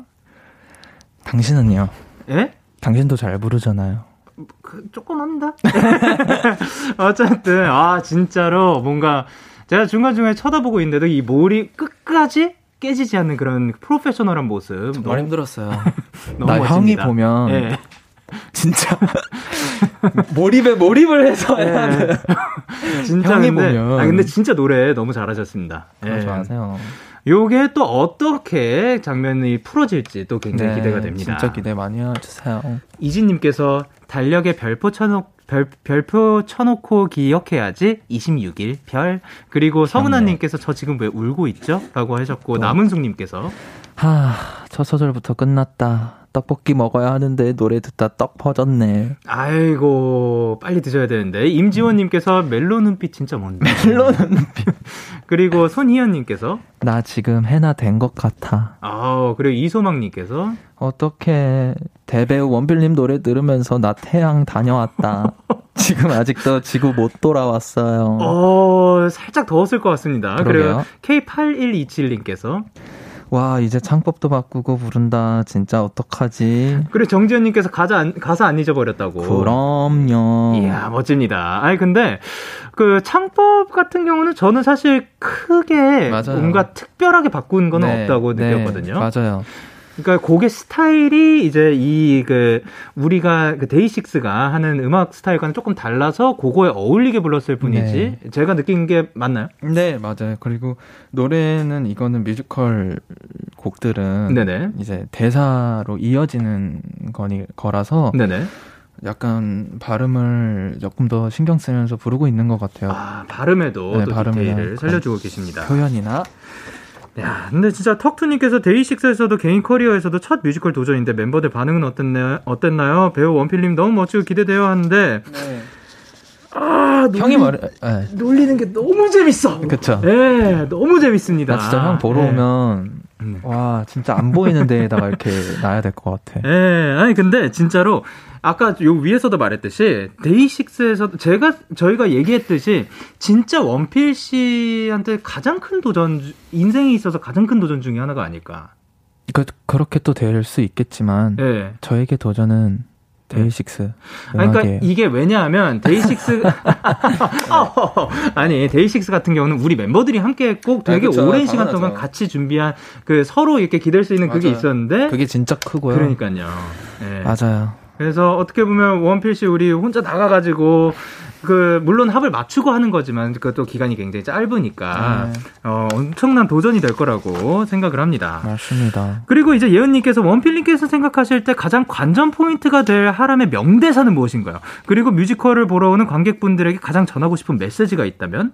당신은요? 예? 당신도 잘 부르잖아요. 그, 조금 합니다. [LAUGHS] 어쨌든 아 진짜로 뭔가 제가 중간중간에 쳐다보고 있는데도 이 몰이 끝까지 깨지지 않는 그런 프로페셔널한 모습 정말 너무, 힘들었어요. 너무 [LAUGHS] 나 멋집니다. 형이 보면 예. 진짜 몰입에 몰입을 해서 네. 해야 돼. [LAUGHS] 진짜 근데, 보면. 아 근데 진짜 노래 너무 잘하셨습니다. 네. 좋아하세요. 요게 또 어떻게 장면이 풀어질지 또 굉장히 네, 기대가 됩니다. 진짜 기대 많이 해주세요. 이진님께서 달력에 별표 쳐놓 별, 별표 쳐놓고 기억해야지 26일 별 그리고 서문아님께서 저 지금 왜 울고 있죠? 라고 하셨고 또. 남은숙님께서 하, 첫 소절부터 끝났다. 떡볶이 먹어야 하는데 노래 듣다 떡 퍼졌네. 아이고, 빨리 드셔야 되는데. 임지원님께서 멜로 눈빛 진짜 뭔데? 멜로 눈빛. [LAUGHS] 그리고 손희연님께서. 나 지금 해나 된 것 같아. 아 그리고 이소망님께서. 어떻게 대배우 원필님 노래 들으면서 나 태양 다녀왔다. [LAUGHS] 지금 아직도 지구 못 돌아왔어요. 어, 살짝 더웠을 것 같습니다. 그러게요. 그리고 K8127님께서 와, 이제 창법도 바꾸고 부른다. 진짜 어떡하지? 그리고 정지현님께서 가사 안, 가사 안 잊어버렸다고. 그럼요. 이야, 멋집니다. 아니, 근데, 그, 창법 같은 경우는 저는 사실 크게 맞아요. 뭔가 특별하게 바꾼 건 네, 없다고 네, 느꼈거든요. 맞아요. 그러니까 곡의 스타일이 이제 이 그 우리가 그 데이식스가 하는 음악 스타일과는 조금 달라서 그거에 어울리게 불렀을 뿐이지 네. 제가 느낀 게 맞나요? 네, 맞아요. 그리고 노래는 이거는 뮤지컬 곡들은 네네. 이제 대사로 이어지는 거니 거라서 네네. 약간 발음을 조금 더 신경 쓰면서 부르고 있는 것 같아요. 아 발음에도 네, 또 발음이나 디테일을 살려주고 계십니다. 표현이나 야, 근데 진짜 턱투님께서 데이식스에서도 개인 커리어에서도 첫 뮤지컬 도전인데 멤버들 반응은 어땠나요? 어땠나요? 배우 원필님 너무 멋지고 기대돼요 하는데 아 형이 말해, 네. 놀리는 게 너무 재밌어. 그쵸. 예, 너무 재밌습니다. 나 진짜 형 보러 예. 오면 음. 와 진짜 안 보이는 데에다가 [LAUGHS] 이렇게 놔야 될 것 같아. 예, 아니 근데 진짜로 아까 요 위에서도 말했듯이 데이식스에서도 제가 저희가 얘기했듯이 진짜 원필 씨한테 가장 큰 도전 주- 인생에 있어서 가장 큰 도전 중에 하나가 아닐까. 그 그렇게 또 될 수 있겠지만 예. 저에게 도전은 데이식스 아니, 그러니까. 이게 왜냐하면 데이식스 [LAUGHS] 어, 아니 데이식스 같은 경우는 우리 멤버들이 함께 꼭 되게 아, 그쵸. 오랜 시간. 동안 같이 준비한 그 서로 이렇게 기댈 수 있는 그게 맞아요. 있었는데 그게 진짜 크고요. 그러니까요. 예. 맞아요. 그래서 어떻게 보면 원필 씨 우리 혼자 나가가지고 그 물론 합을 맞추고 하는 거지만 그것도 기간이 굉장히 짧으니까 네. 어, 엄청난 도전이 될 거라고 생각을 합니다. 맞습니다. 그리고 이제 예은님께서 원필님께서 생각하실 때 가장 관전 포인트가 될 하람의 명대사는 무엇인가요? 그리고 뮤지컬을 보러 오는 관객분들에게 가장 전하고 싶은 메시지가 있다면?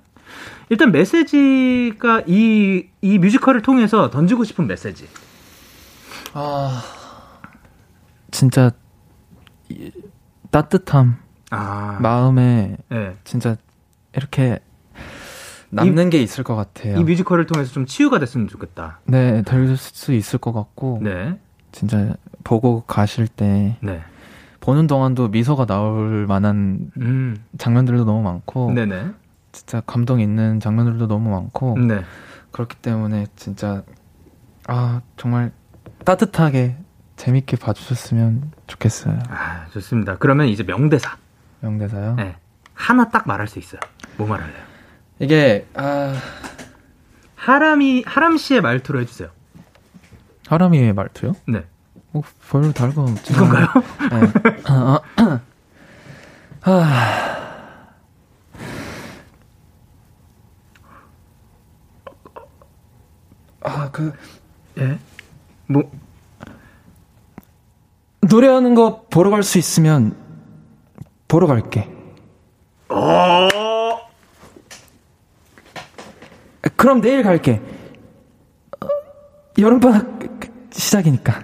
일단 메시지가 이, 이 뮤지컬을 통해서 던지고 싶은 메시지. 아 진짜 이- 따뜻함 아, 마음에 네. 진짜 이렇게 남는 게 있을 것 같아요. 이 뮤지컬을 통해서 좀 치유가 됐으면 좋겠다. 네, 될 수 있을 것 같고 네. 진짜 보고 가실 때 네. 보는 동안도 미소가 나올 만한 음. 장면들도 너무 많고 네네. 진짜 감동 있는 장면들도 너무 많고 네. 그렇기 때문에 진짜 아 정말 따뜻하게 재밌게 봐주셨으면 좋겠어요. 아, 좋습니다. 그러면 이제 명대사. 명대사요. 네. 하나 딱 말할 수 있어요. 뭐 말할래요? 이게 아 하람이, 하람 씨의 말투로 해주세요. 하람이의 말투요? 네. 뭐 별로 다른 건 없지. 이건가요? 네. 아, [LAUGHS] 아, 아. 아, 그, 예. 뭐, 노래하는 거 보러 갈 수 있으면, 보러 갈게. 어, 그럼 내일 갈게. 어, 여름방학 시작이니까.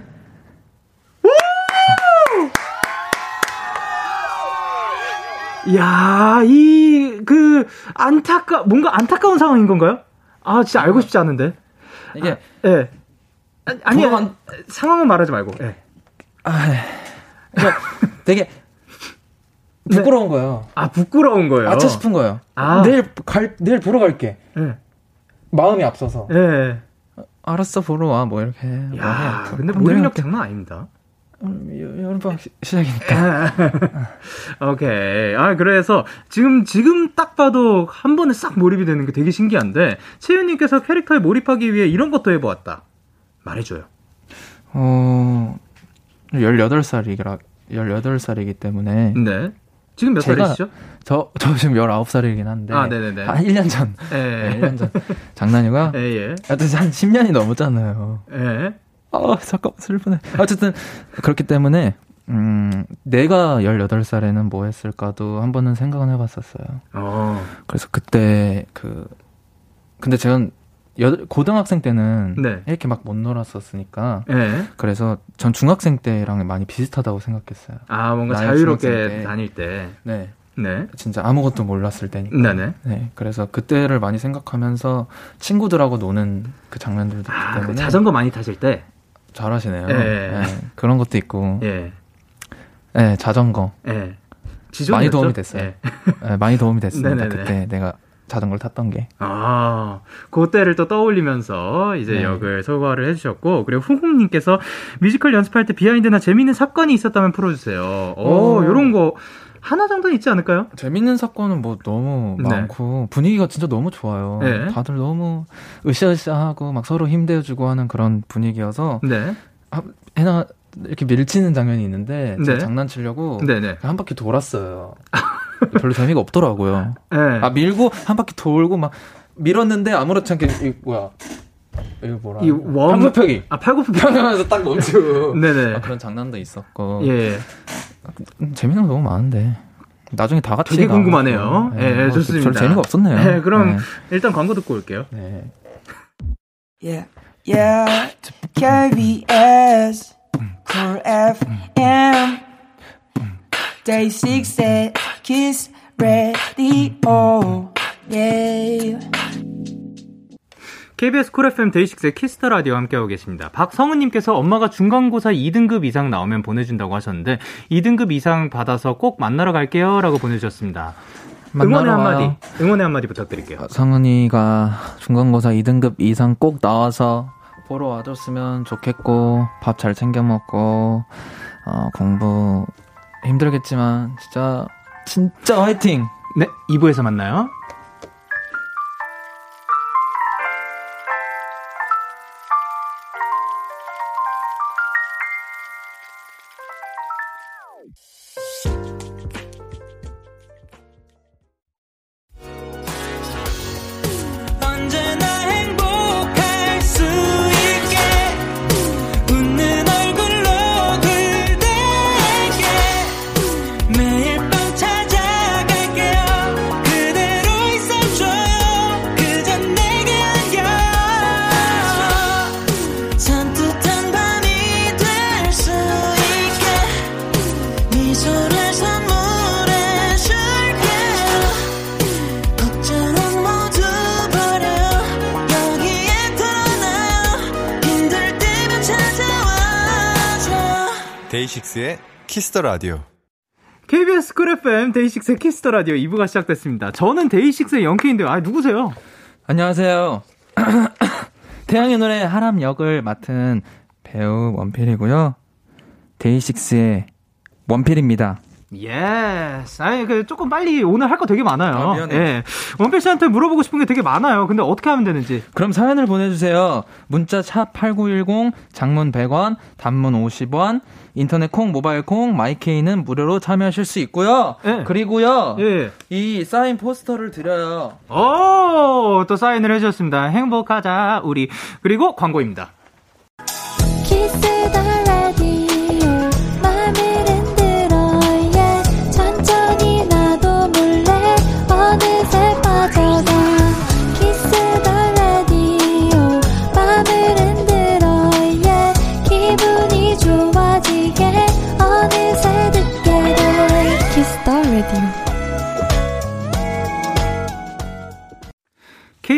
야, 이, 그, 안타까, 뭔가 안타까운 상황인 건가요? 아, 진짜 알고 싶지 않은데. 이게, 예. 아, 아니, 보러 아니, 상황은 말하지 말고, 예. 아, 그러니까 되게 부끄러운 거예요. 아, 부끄러운 거예요. 아차 싶은 거예요. 아. 내일 갈, 내일 보러 갈게. 예. 마음이 앞서서. 예. 알았어, 보러 와. 뭐 이렇게. 뭐 야, 해. 근데 몰입력 내일 장난 아닙니다. 음, 여- 여름방학 시- 시작이니까. [LAUGHS] 오케이. 아, 그래서 지금, 지금 딱 봐도 한 번에 싹 몰입이 되는 게 되게 신기한데, 채윤님께서 캐릭터에 몰입하기 위해 이런 것도 해보았다. 말해줘요. 어, 18살이라, 18살이기 때문에. 네. 지금 몇 제가- 살이시죠? 저, 저 지금 19살이긴 한데. 아, 네네네. 한 1년 전. 예. 네, 1년 전. 장난이고요. 예, 예. 하여튼 한 10년이 넘었잖아요. 예. 아, 잠깐 슬프네. 어쨌든, 그렇기 때문에, 음, 내가 18살에는 뭐 했을까도 한 번은 생각은 해봤었어요. 어. 그래서 그때, 그, 근데 제가 여, 고등학생 때는 네. 이렇게 막 못 놀았었으니까 예. 그래서 전 중학생 때랑 많이 비슷하다고 생각했어요. 아, 뭔가 자유롭게 때. 다닐 때. 네. 네. 진짜 아무것도 몰랐을 때니까. 네네. 네. 그래서 그때를 많이 생각하면서 친구들하고 노는 그 장면들도 있기 아, 그 때문에 자전거 많이 타실 때. 잘하시네요. 예. 네, 그런 것도 있고. 예. 네, 자전거. 예. 많이 도움이 됐어요. 예. 네, 많이 도움이 됐습니다. 네네네. [LAUGHS] 그때 내가 자전거를 탔던 게. 아, 그때를 또 떠올리면서 이제 네. 역을 소화를 해주셨고, 그리고 후궁님께서 뮤지컬 연습할 때 비하인드나 재밌는 사건이 있었다면 풀어주세요. 오, 오. 요런 거 하나 정도는 있지 않을까요? 재밌는 사건은 뭐 너무 네. 많고 분위기가 진짜 너무 좋아요. 네. 다들 너무 으쌰으쌰하고 막 서로 힘내주고 하는 그런 분위기여서 네. 해나 이렇게 밀치는 장면이 있는데 제가 네. 장난치려고. 한 바퀴 돌았어요. [LAUGHS] 별로 재미가 없더라고요. 네. 아 밀고 한 바퀴 돌고 막 밀었는데 아무렇지 않게 이 뭐야 이거 뭐라 이 한국표기 아, 팔굽혀. 평하면서 딱 멈추고 네네. 아, 그런 장난도 있었고 예. 음, 재밌는 거 너무 많은데 나중에 다 같이 되게. 궁금하네요. 예, 예, 뭐 좋습니다. 별로 재미가 없었네요. 네, 그럼 네. 일단 광고 듣고 올게요. 네. Yeah, yeah. KBS, Cool FM, Day 6 at Kiss Radio. Yeah. KBS 쿨 FM 데이식스의 키스 더 라디오 함께하고 계십니다. 박성은님께서 엄마가 중간고사 2등급 이상 나오면 보내준다고 하셨는데 2등급 이상 받아서 꼭 만나러 갈게요 라고 보내주셨습니다. 응원의 한마디, 와요. 응원의 한마디 부탁드릴게요. 아, 성은이가 중간고사 2등급 이상 꼭 나와서 보러 와줬으면 좋겠고 밥 잘 챙겨 먹고 어, 공부 힘들겠지만 진짜 진짜 화이팅! 네, 2부에서 만나요. 데이식스의 키스 더 라디오. KBS 쿨 FM 데이식스의 키스 더 라디오 2부가 시작됐습니다. 저는 데이식스의 영케인데요. 아, 누구세요? 안녕하세요. [COUGHS] 태양의 노래 하람 역을 맡은 배우 원필이고요. 데이식스의 원필입니다. Yes. 아니, 그, 조금 빨리 오늘 할 거 되게 많아요. 아, 미안해. 예. 원필 씨한테 물어보고 싶은 게 되게 많아요. 근데 어떻게 하면 되는지. 그럼 사연을 보내주세요. 문자 샵 8910, 장문 100원, 단문 50원, 인터넷 콩, 모바일 콩, 마이케이는 무료로 참여하실 수 있고요. 예. 그리고요, 예. 이 사인 포스터를 드려요. 오, 또 사인을 해주셨습니다. 행복하자, 우리. 그리고 광고입니다. 키스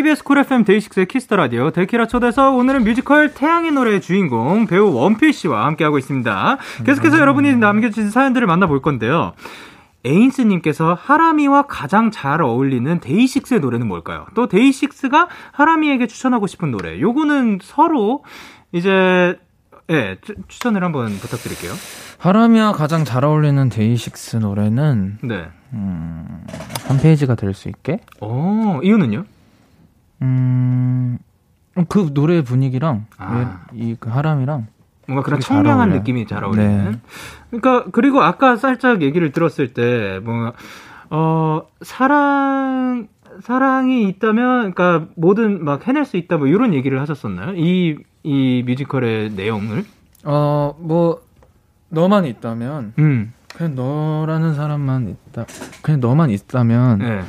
KBS 쿨 FM 데이식스의 키스 더 라디오 데키라 초대석 오늘은 뮤지컬 태양의 노래의 주인공 배우 원필 씨와 함께하고 있습니다. 계속해서 여러분이 남겨주신 사연들을 만나볼 건데요. 에인스님께서 하람이와 가장 잘 어울리는 데이식스의 노래는 뭘까요? 또 데이식스가 하람이에게 추천하고 싶은 노래. 요거는 서로 이제 예 추- 추천을 한번 부탁드릴게요. 하람이와 가장 잘 어울리는 데이식스 노래는 네. 음, 한 페이지가 될 수 있게. 어 이유는요? 음, 그 노래 분위기랑 아. 이그 하람이랑 뭔가 그런 잘 청량한 어울려요. 느낌이 잘 어울리는. 네. 그러니까 그리고 아까 살짝 얘기를 들었을 때 뭔가 어 사랑 사랑이 있다면 그러니까 뭐든 막 해낼 수 있다 뭐 이런 얘기를 하셨었나요? 이 이 뮤지컬의 내용을? 어 뭐 너만 있다면 음. 그냥 너라는 사람만 있다 그냥 너만 있다면 네.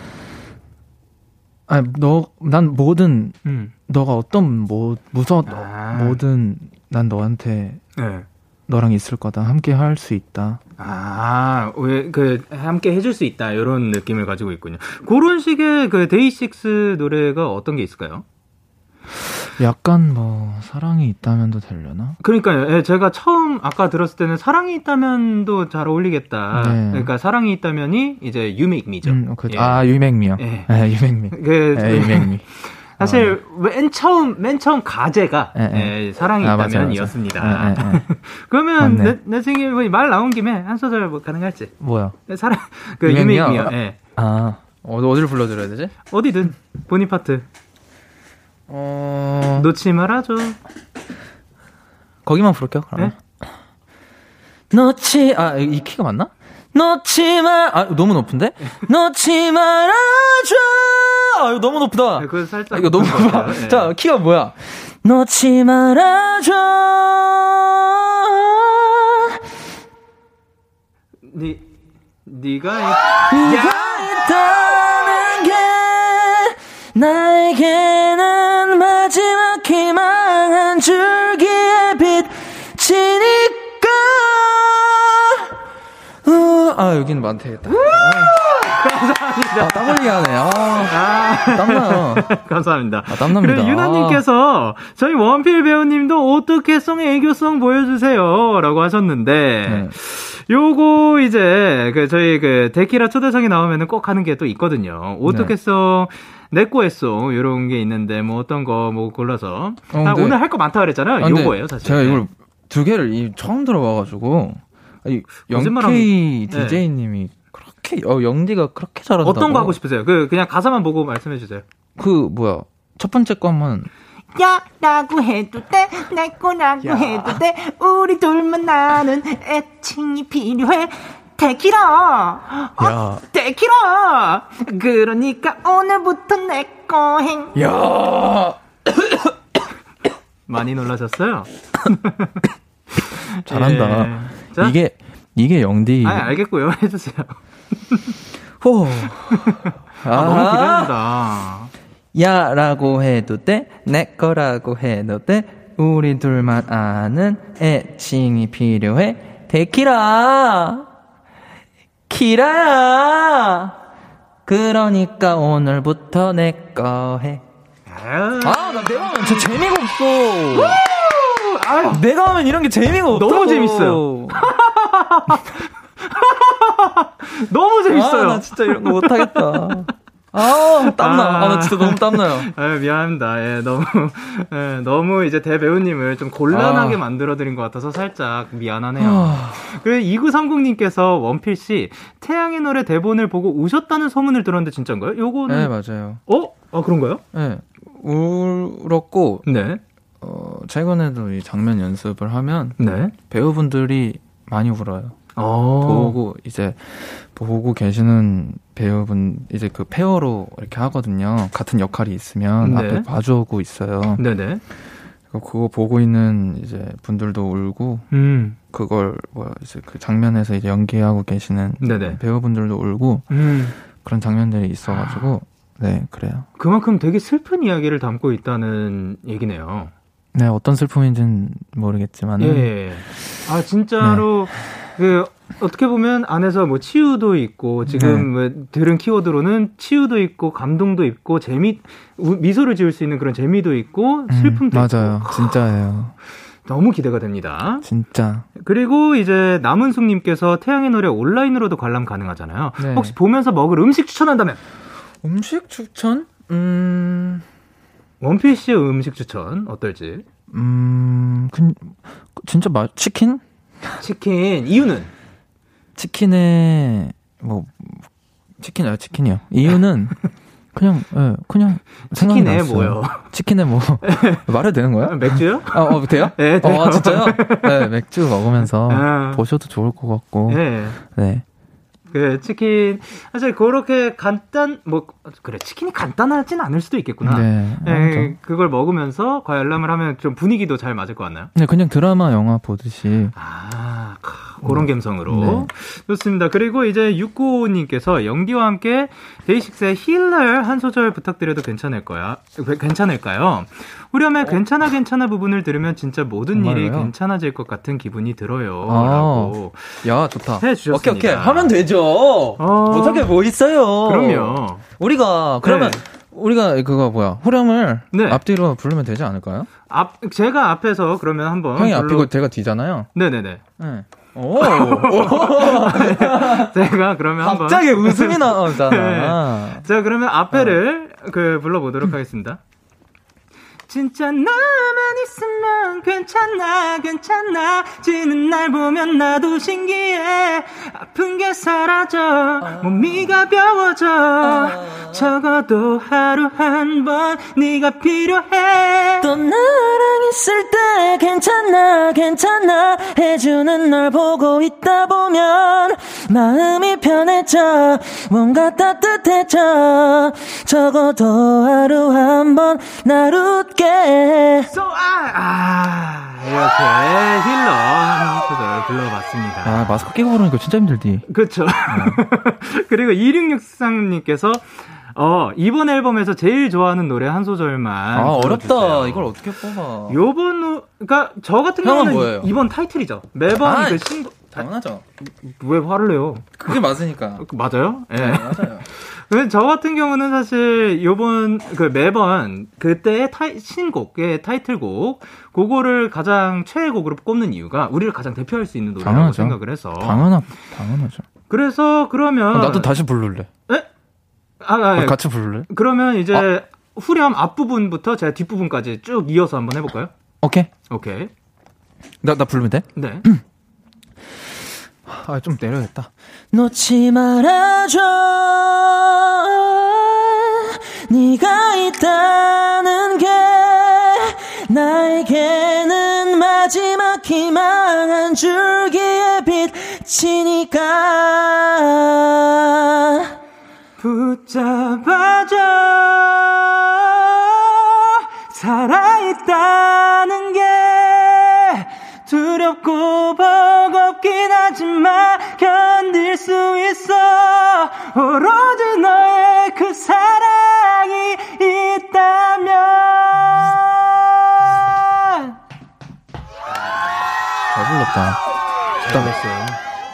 아, 너, 난 뭐든, 음. 너가 어떤, 뭐, 무서, 아. 뭐든, 난 너한테, 네. 너랑 있을 거다. 함께 할 수 있다. 아, 왜, 그, 함께 해줄 수 있다. 이런 느낌을 가지고 있군요. 그런 식의 그 데이식스 노래가 어떤 게 있을까요? 약간 뭐, 사랑이 있다면도 되려나? 그러니까요. 예, 제가 처음 아까 들었을 때는 사랑이 있다면도 잘 어울리겠다. 네. 그러니까 사랑이 있다면이 이제 유메이크미죠. 음, 그, 예. [LAUGHS] 아, 유맹미요. 예. 예, 유맹미. 그 예, 유맹미. 사실 맨 처음 맨 처음 가제가 예, 예, 사랑이 아. 있다면이었습니다. 예, 예, 예. [LAUGHS] 그러면. 내, 내 생에 뭐말 나온 김에 한 소절 뭐 가능할지. 뭐야? 사랑 그 유메이크미요? 유메이크미요. 예. 아, 어, 어디를 불러드려야 되지? 어디든 본인 파트 어, 놓지 말아줘. 거기만 부를게요, 그러면. 네? 놓지, 아, 이 키가 맞나? 놓지 마, 아, 너무 높은데? 놓지 말아줘! 아, 이거 너무 높다. 네, 그거 살짝 아, 이거 너무 높아. 예. 자, 키가 뭐야? 놓지 말아줘! 니 니가 네가 있다는 게 나에게는 줄기의 빛이니까. 우, 아 여기는 많대겠다 감사합니다. 아, 땀 흘리게 하네. 아, 땀나요. [LAUGHS] 감사합니다. 아, 땀납니다. 그리고 유나님께서 저희 원필 배우님도 어떻게성 애교성 보여주세요 라고 하셨는데 네. 요거 이제 그 저희 그 데키라 초대석에 나오면은 꼭 하는 게 또 있거든요. 어떻게성 내꺼했어 이런 게 있는데 뭐 어떤 거 뭐 골라서 어, 아, 근데- 오늘 할 거 많다 그랬잖아요. 아, 요거예요 사실. 제가 이걸 두 개를 이 처음 들어봐가지고 이 거짓말하면- 영케이 네. DJ님이 그렇게 어 영디가 그렇게 잘한다고 어떤 거 하고 싶으세요? 그 그냥 가사만 보고 말씀해 주세요. 그 뭐야 첫 번째 거 한번 야라고 해도 돼, 내 거라고 해도 돼, 우리 둘만 나는 애칭이 필요해. 데키라! 야. 데키라! 그러니까 오늘부터 내 거행. 야 [COUGHS] 많이 놀라셨어요? [COUGHS] 잘한다. 예. 자, 이게 이게 영디. 아 알겠고요. [LAUGHS] 해 주세요. 호. 아, 너무 기대된다. 야라고 해도 돼, 내 거라고 해도 돼, 우리 둘만 아는 애칭이 필요해. 데키라, 키라야. 그러니까 오늘부터 내 거 해. 아유, 아, 나 내가 하면 진짜 재미가 없어. 내가 하면 이런 게 재미가 없어. 너무 재밌어요. [LAUGHS] 너무 재밌어요. 아, 나 진짜 이런 거 못하겠다. 아, 땀나. 아, 나 진짜 너무 땀나요. [LAUGHS] 아유, 미안합니다. 예, 너무, 예, 너무 이제 대배우님을 좀 곤란하게 아. 만들어드린 것 같아서 살짝 미안하네요. 그리고 2930님께서 원필씨, 태양의 노래 대본을 보고 우셨다는 소문을 들었는데 진짠가요? 요거는. 네, 맞아요. 어? 아, 그런가요? 네. 울었고, 네. 어, 최근에도 이 장면 연습을 하면 네. 배우분들이 많이 울어요. 어. 보고 이제 보고 계시는 배우분 이제 그 페어로 이렇게 하거든요. 같은 역할이 있으면 네. 앞에 봐주고 있어요. 네네. 그거 보고 있는 이제 분들도 울고 음. 그걸 뭐 이제 그 장면에서 이제 연기하고 계시는 네네. 배우분들도 울고 음. 그런 장면들이 있어가지고 네 그래요. 그만큼 되게 슬픈 이야기를 담고 있다는 얘기네요. 네 어떤 슬픔인지는 모르겠지만은 예. 아 진짜로 그 어떻게 보면 안에서 뭐 치유도 있고 지금 뭐 들은 키워드로는 치유도 있고 감동도 있고 재미 우- 미소를 지을 수 있는 그런 재미도 있고 음, 슬픔도 맞아요. 있고 진짜예요. 너무 기대가 됩니다. 진짜. 그리고 이제 남은숙님께서 태양의 노래 온라인으로도 관람 가능하잖아요. 네. 혹시 보면서 먹을 음식 추천한다면 음식 추천? 음, 원피스의 음식 추천 어떨지? 음, 그, 진짜 맛, 치킨? 치킨 이유는 치킨에, 뭐, 치킨, 아, 치킨이요. 이유는, [LAUGHS] 그냥, 예, 그냥, 치킨에. 뭐요? 치킨에 뭐, [LAUGHS] 말해도 되는 거야? 맥주요? 아, 어, 돼요? 네, 돼요. 어, 아, 진짜요? [LAUGHS] 네, 맥주 먹으면서 아. 보셔도 좋을 것 같고, 네. 네. 그 치킨 사실 그렇게 간단 뭐 그래 치킨이 간단하진 않을 수도 있겠구나. 네. 예, 아무튼. 그걸 먹으면서 관람을 하면 좀 분위기도 잘 맞을 것 같나요? 네, 그냥 드라마, 영화 보듯이, 아, 크, 그런 감성으로. 네. 좋습니다. 그리고 이제 695님께서 영디와 함께 데이식스의 힐러 한 소절 부탁드려도 괜찮을 거야. 괜찮을까요? 후렴의 괜찮아 괜찮아 부분을 들으면 진짜 모든 일이 정말로요? 괜찮아질 것 같은 기분이 들어요. 아. 라고 야, 좋다. 해주셨습니다. 오케이, 오케이. 하면 되죠. 어. 못할 게뭐 있어요. 그럼요. 우리가, 그러면, 네. 우리가 그거 뭐야 후렴을 네. 앞뒤로 부르면 되지 않을까요? 앞 제가 앞에서 그러면 한번 형이 불러- 앞이고 제가 뒤잖아요. 네네네. 네. 오, [LAUGHS] 제가 그러면 한번 갑자기 웃음이 나오잖아. [LAUGHS] 자, 그러면 앞에를 그 불러보도록 하겠습니다. 진짜 나만 있으면 괜찮아, 괜찮아. 지는 날 보면 나도 신기해. 아픈 게 사라져. 몸이 가벼워져. 적어도 하루 한 번 네가 필요해. 또 나랑 있을 때 괜찮아 괜찮아 해주는 널 보고 있다 보면 마음이 편해져 뭔가 따뜻해져 적어도 하루 한 번 날 웃게 So I, 아, 이렇게 힐러 한 소절 불러봤습니다. 아 마스크 끼고 부르니까 진짜 힘들디. 그렇죠. [LAUGHS] 그리고 2663님께서 어, 이번 앨범에서 제일 좋아하는 노래 한 소절만 아 불러주세요. 어렵다. 이걸 어떻게 뽑아? 요번 우- 그러니까 저 같은 경우는 뭐예요? 이번 타이틀이죠. 매번 아, 그 신곡 당연하죠. 왜 화를 내요? 그게 맞으니까. 그, 맞아요? 예. 네, 맞아요. [LAUGHS] 저 같은 경우는 사실 요번 그 매번 그때의 타이, 신곡의 타이틀곡 그거를 가장 최애곡으로 꼽는 이유가 우리를 가장 대표할 수 있는 노래라고 당연하죠. 생각을 해서 당연하 당연하죠. 그래서 그러면 아, 나도 다시 부를래. 에? 아, 아, 예. 같이 부를래? 그러면 이제 후렴 앞부분부터 제가 뒷부분까지 쭉 이어서 한번 해볼까요? 오케이. 오케이. 나 나 부르면 돼? 네. [CLEARS THROAT] 아 좀 내려야겠다. 놓지 말아줘. 네가 있다는 게 나에게는 마지막 희망 한 줄기의 빛이니까. 붙잡아줘. 살아있다는 게 두렵고 버겁긴 하지만 견딜 수 있어. 오로지 너의 그 사랑이 있다면. 잘 불렀다. 잘했어요.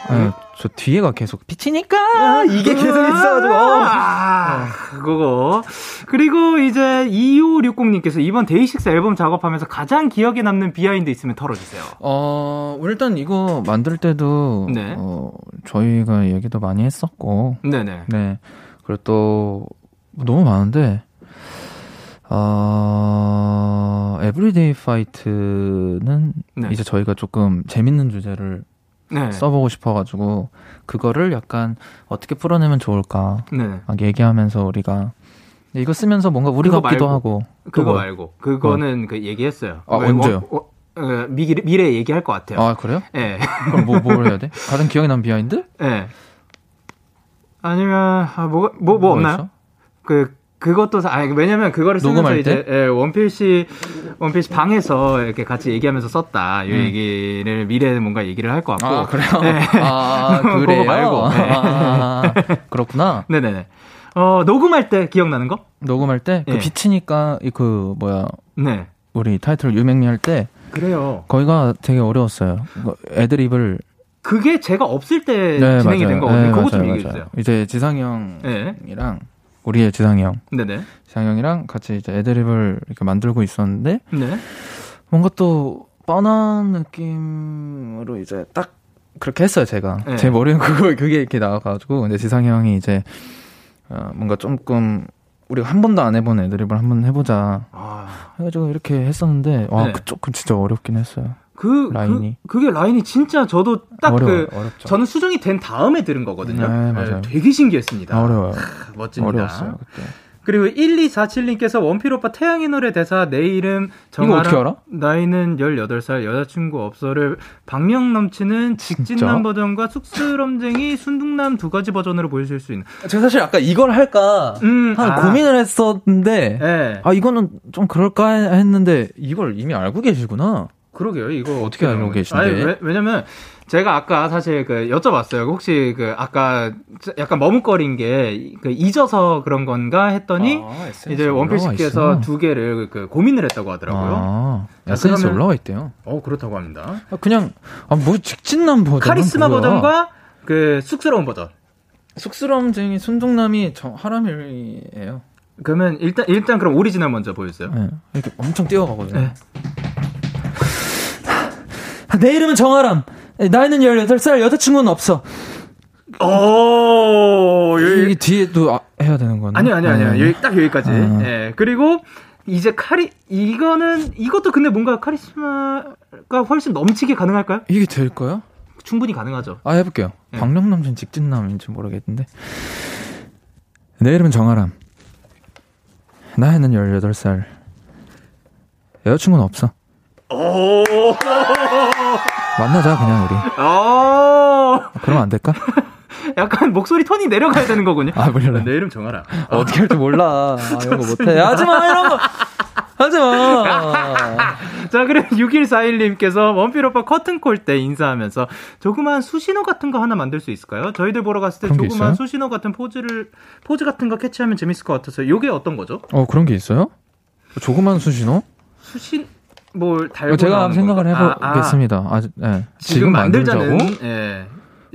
네, 저 뒤에가 계속 빛이니까 이게 계속 있어가지고 아, 그거. 그리고 이제 2560님께서 이번 데이식스 앨범 작업하면서 가장 기억에 남는 behind 있으면 털어주세요. 어 일단 이거 만들 때도 네. 어, 저희가 얘기도 많이 했었고 네네. 네 그리고 또 너무 많은데 어 Everyday We Fight는 네. 이제 저희가 조금 재밌는 주제를 네. 써보고 싶어가지고 그거를 약간 어떻게 풀어내면 좋을까 네. 막 얘기하면서 우리가 이거 쓰면서 뭔가 우리 그거 같기도 말고. 하고 그거 그거. 말고. 그거는 그 얘기했어요. 아, 왜, 언제요? 어, 어, 어, 미래, 미래 얘기할 것 같아요. 아 그래요? 예. 그럼 뭐, 뭘 해야 돼? 가장 기억에 남는 behind? 예. 아니면, 아, 뭐, 뭐, 뭐 없나요? 있어? 그, 그것도, 사- 아니, 왜냐면 그거를 쓰면서 이제, 예, 원필씨, 원필씨 방에서 이렇게 같이 얘기하면서 썼다. 이 음. 얘기를, 미래에 뭔가 얘기를 할 것 같고. 아 그래요? 네. 아 [LAUGHS] 그래요? 말고. 네. 아, [LAUGHS] 그렇구나. 네 네 네. 어, 녹음할 때 기억나는 거? 녹음할 때 그 예. 비치니까 이그 뭐야 네. 우리 타이틀 유맹리 할 때 그래요. 거기가 되게 어려웠어요. 이거 애드립을 그게 제가 없을 때 네, 진행이 맞아요. 된 거거든요. 네, 그거 좀 맞아요, 얘기해. 주세요. 이제 지상이 네. 형이랑 우리의 지상이 형, 네네. 지상이 형이랑 같이 이제 애드립을 이렇게 만들고 있었는데 네. 뭔가 또 뻔한 느낌으로 이제 딱 그렇게 했어요 제가 네. 제 머리는 [LAUGHS] 그거 그게 이렇게 나와가지고 근데 지상이 형이 이제 어, 뭔가 조금 우리가 한 번도 안 해본 애드립을 한번 해보자 아, 해가지고 이렇게 했었는데 와 네. 그 조금 진짜 어렵긴 했어요 그, 라인이. 그, 그게 라인이 진짜 저도 딱 어려워요 그, 어렵죠 저는 수정이 된 다음에 들은 거거든요. 네, 맞아요. 되게 신기했습니다. 아, 어려워요 멋집니다. 어려웠어요 그때 그리고 1247님께서 원필 오빠 태양의 노래 대사 내 이름 알아? 나이는 18살 여자친구 없어를 박명 넘치는 직진남? 버전과 쑥스럼쟁이 순둥남 두 가지 버전으로 보여줄 수 있는 제가 사실 아까 이걸 할까 음, 한 아. 고민을 했었는데 예. 아 이거는 좀 그럴까 했는데 이걸 이미 알고 계시구나 그러게요. 이거 어떻게 알고 계신데? 아니, 왜, 왜냐면 제가 아까 사실 그 여쭤봤어요. 혹시 그 아까 약간 머뭇거린 게 그 잊어서 그런 건가 했더니 아, 이제 원필씨께서. 두 개를 그 고민을 했다고 하더라고요. 아, 그러면- 올라와 있대요. 어 그렇다고 합니다. 아, 그냥 아, 뭐 직진남 버전 카리스마 버전과 그 쑥스러운 버전. 쑥스러움쟁이 순둥남이 저 하람이에요. 그러면 일단 일단 그럼 오리지널 먼저 보여주세요. 네, 이렇게 엄청 뛰어가거든요. 네. 내 이름은 정하람. 나이는 18살, 여자친구는 없어. 오, 이게 뒤에도 아, 해야 되는 거네. 아니요, 아니요, 아니요. 네. 여기 딱 여기까지. 아. 예. 그리고 이제 카리 이거는 이것도 근데 뭔가 카리스마가 훨씬 넘치게 가능할까요? 이게 될까요? 충분히 가능하죠. 아 해볼게요. 네. 박명남전 직진남인지 모르겠는데. 내 이름은 정아람. 나이는 18살. 여자친구는 없어. 오. 만나자 그냥 우리. 오. 그러면 안 될까? [LAUGHS] 약간 목소리 톤이 내려가야 되는 거군요. 아 몰라. 내 이름 정하라. 어떻게 할지 몰라. 아, 이런 거 못해. 하지마 이런 거. 하지마. [LAUGHS] 자, 그럼 6141님께서 원필 오빠 커튼콜 때 인사하면서 조그만 수신호 같은 거 하나 만들 수 있을까요? 저희들 보러 갔을 때 조그만? 수신호 같은 포즈를 포즈 같은 거 캐치하면 재밌을 것 같아서 요게 어떤 거죠? 어 그런 게 있어요? 조그만 수신호? 수신 뭘 달고 어, 제가 생각을 건가? 아, 아, 해보겠습니다. 아, 네. 지금, 만들자는 만들자고? 예.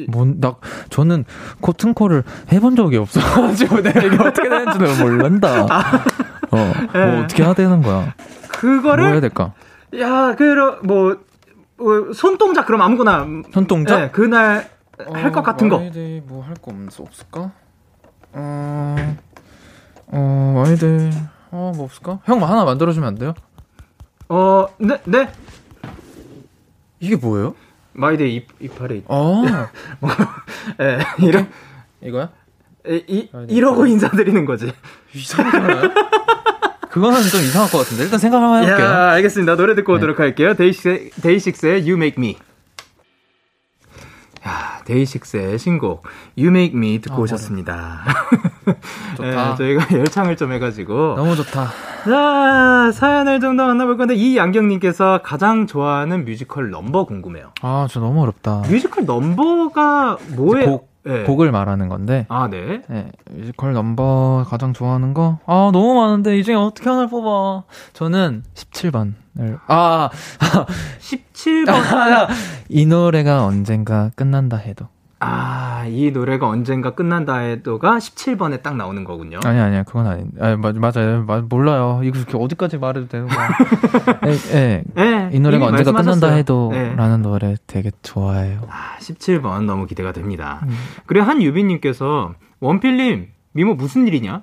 뭔, 나, 저는 코튼콜을 해본 적이 없어가지고 [LAUGHS] 내가 이게 어떻게 되는지도 모른다. [LAUGHS] 어, 예. 뭐 어떻게 해야 되는 거야? 뭐 해야 그거를 될까? 야, 그러 뭐 어, 손동작 그럼 아무거나 손동작? 예, 그날 할 것 같은 거. 뭐할 거 없을까? 어, 어, 와이드, 어, 뭐 없을까? 형 하나 만들어주면 안 돼요? 어, 네, 네. 이게 뭐예요? 마이데이 이- 이파레. [LAUGHS] 어, 예, 이런 이거야? 이, 이 이러고 인사드리는 거지. 이상하잖아요? 그거는 좀 이상할 것 같은데. 일단 생각 한번 해볼게요. 야, 알겠습니다. 노래 듣고 네. 오도록 할게요. 데이식스의, 데이식스의 You Make Me. 야, 데이식스의 신곡 You Make Me 듣고 아, 오셨습니다. [LAUGHS] 좋다. 예, 저희가 [LAUGHS] 열창을 좀 해가지고. 너무 좋다. 자, 사연을 좀 더 만나볼 건데, 이 양경님께서 가장 좋아하는 뮤지컬 넘버 궁금해요. 아, 저 너무 어렵다. 뮤지컬 넘버가 뭐예요? 곡, 예. 곡을 말하는 건데. 아, 네. 네, 뮤지컬 넘버 가장 좋아하는 거? 아, 너무 많은데, 이 중에 어떻게 하나를 뽑아. 저는 17번을. 아, [LAUGHS] 17번. [LAUGHS] 이 노래가 언젠가 끝난다 해도. 아, 이 노래가 언젠가 끝난다 해도가 17번에 딱 나오는 거군요. 아니, 아니야, 그건 아니. 아, 맞, 맞아요. 마- 몰라요. 이거 이렇게 어디까지 말해도 되는 거야. [LAUGHS] 예, 예. 네, 이 노래가 언젠가 끝난다 말씀하셨어요. 해도. 네. 라는 노래 되게 좋아해요. 아, 17번 너무 기대가 됩니다. 음. 그리고 한유빈님께서 원필님 미모 무슨 일이냐?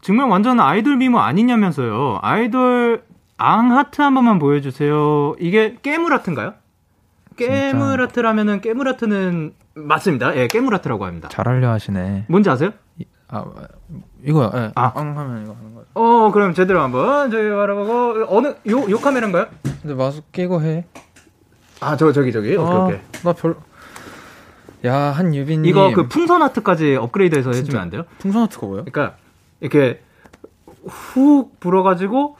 정말 완전 아이돌 미모 아니냐면서요. 아이돌 앙 하트 한 번만 보여주세요. 이게 깨물 하트인가요? 깨물 하트라면은 깨물 하트는 맞습니다. 예, 깨물 하트라고 합니다. 잘하려 하시네. 뭔지 아세요? 아, 이거요. 예. 아. 앙 하면 이거 하는 거죠. 어, 그럼 제대로 한번 저희 바라보고 어느 요요 카메라인가요? 근데 마스크 끼고 해. 아, 저 저기 저기. 오케이 아, 오케이. 나 별. 야, 한유빈님. 이거 그 풍선 하트까지 업그레이드해서 해주면 안 돼요? 풍선 하트가 뭐예요? 그러니까 이렇게 훅 불어가지고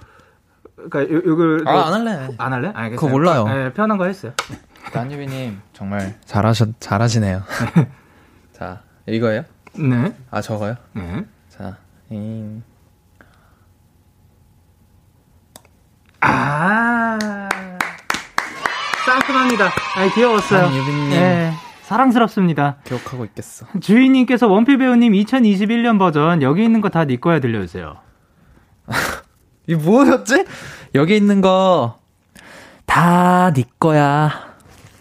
그러니까 요, 요걸 아, 안 할래. 안 할래? 알겠어요. 그거 몰라요. 네, 편한 거 했어요. 한유빈님 정말 잘하셨 잘하시네요. [LAUGHS] 자, 이거예요? 네. 아, 저거요? 네. 자, 잉. 아. 상큼합니다. 아, 귀여웠어요. 한유빈님. 네. 사랑스럽습니다. 기억하고 있겠어. [LAUGHS] 주인님께서 원필 배우님 2021년 버전 여기 있는 거 다 네 거야 들려주세요. [LAUGHS] 이 뭐였지? 여기 있는 거 다 네 거야.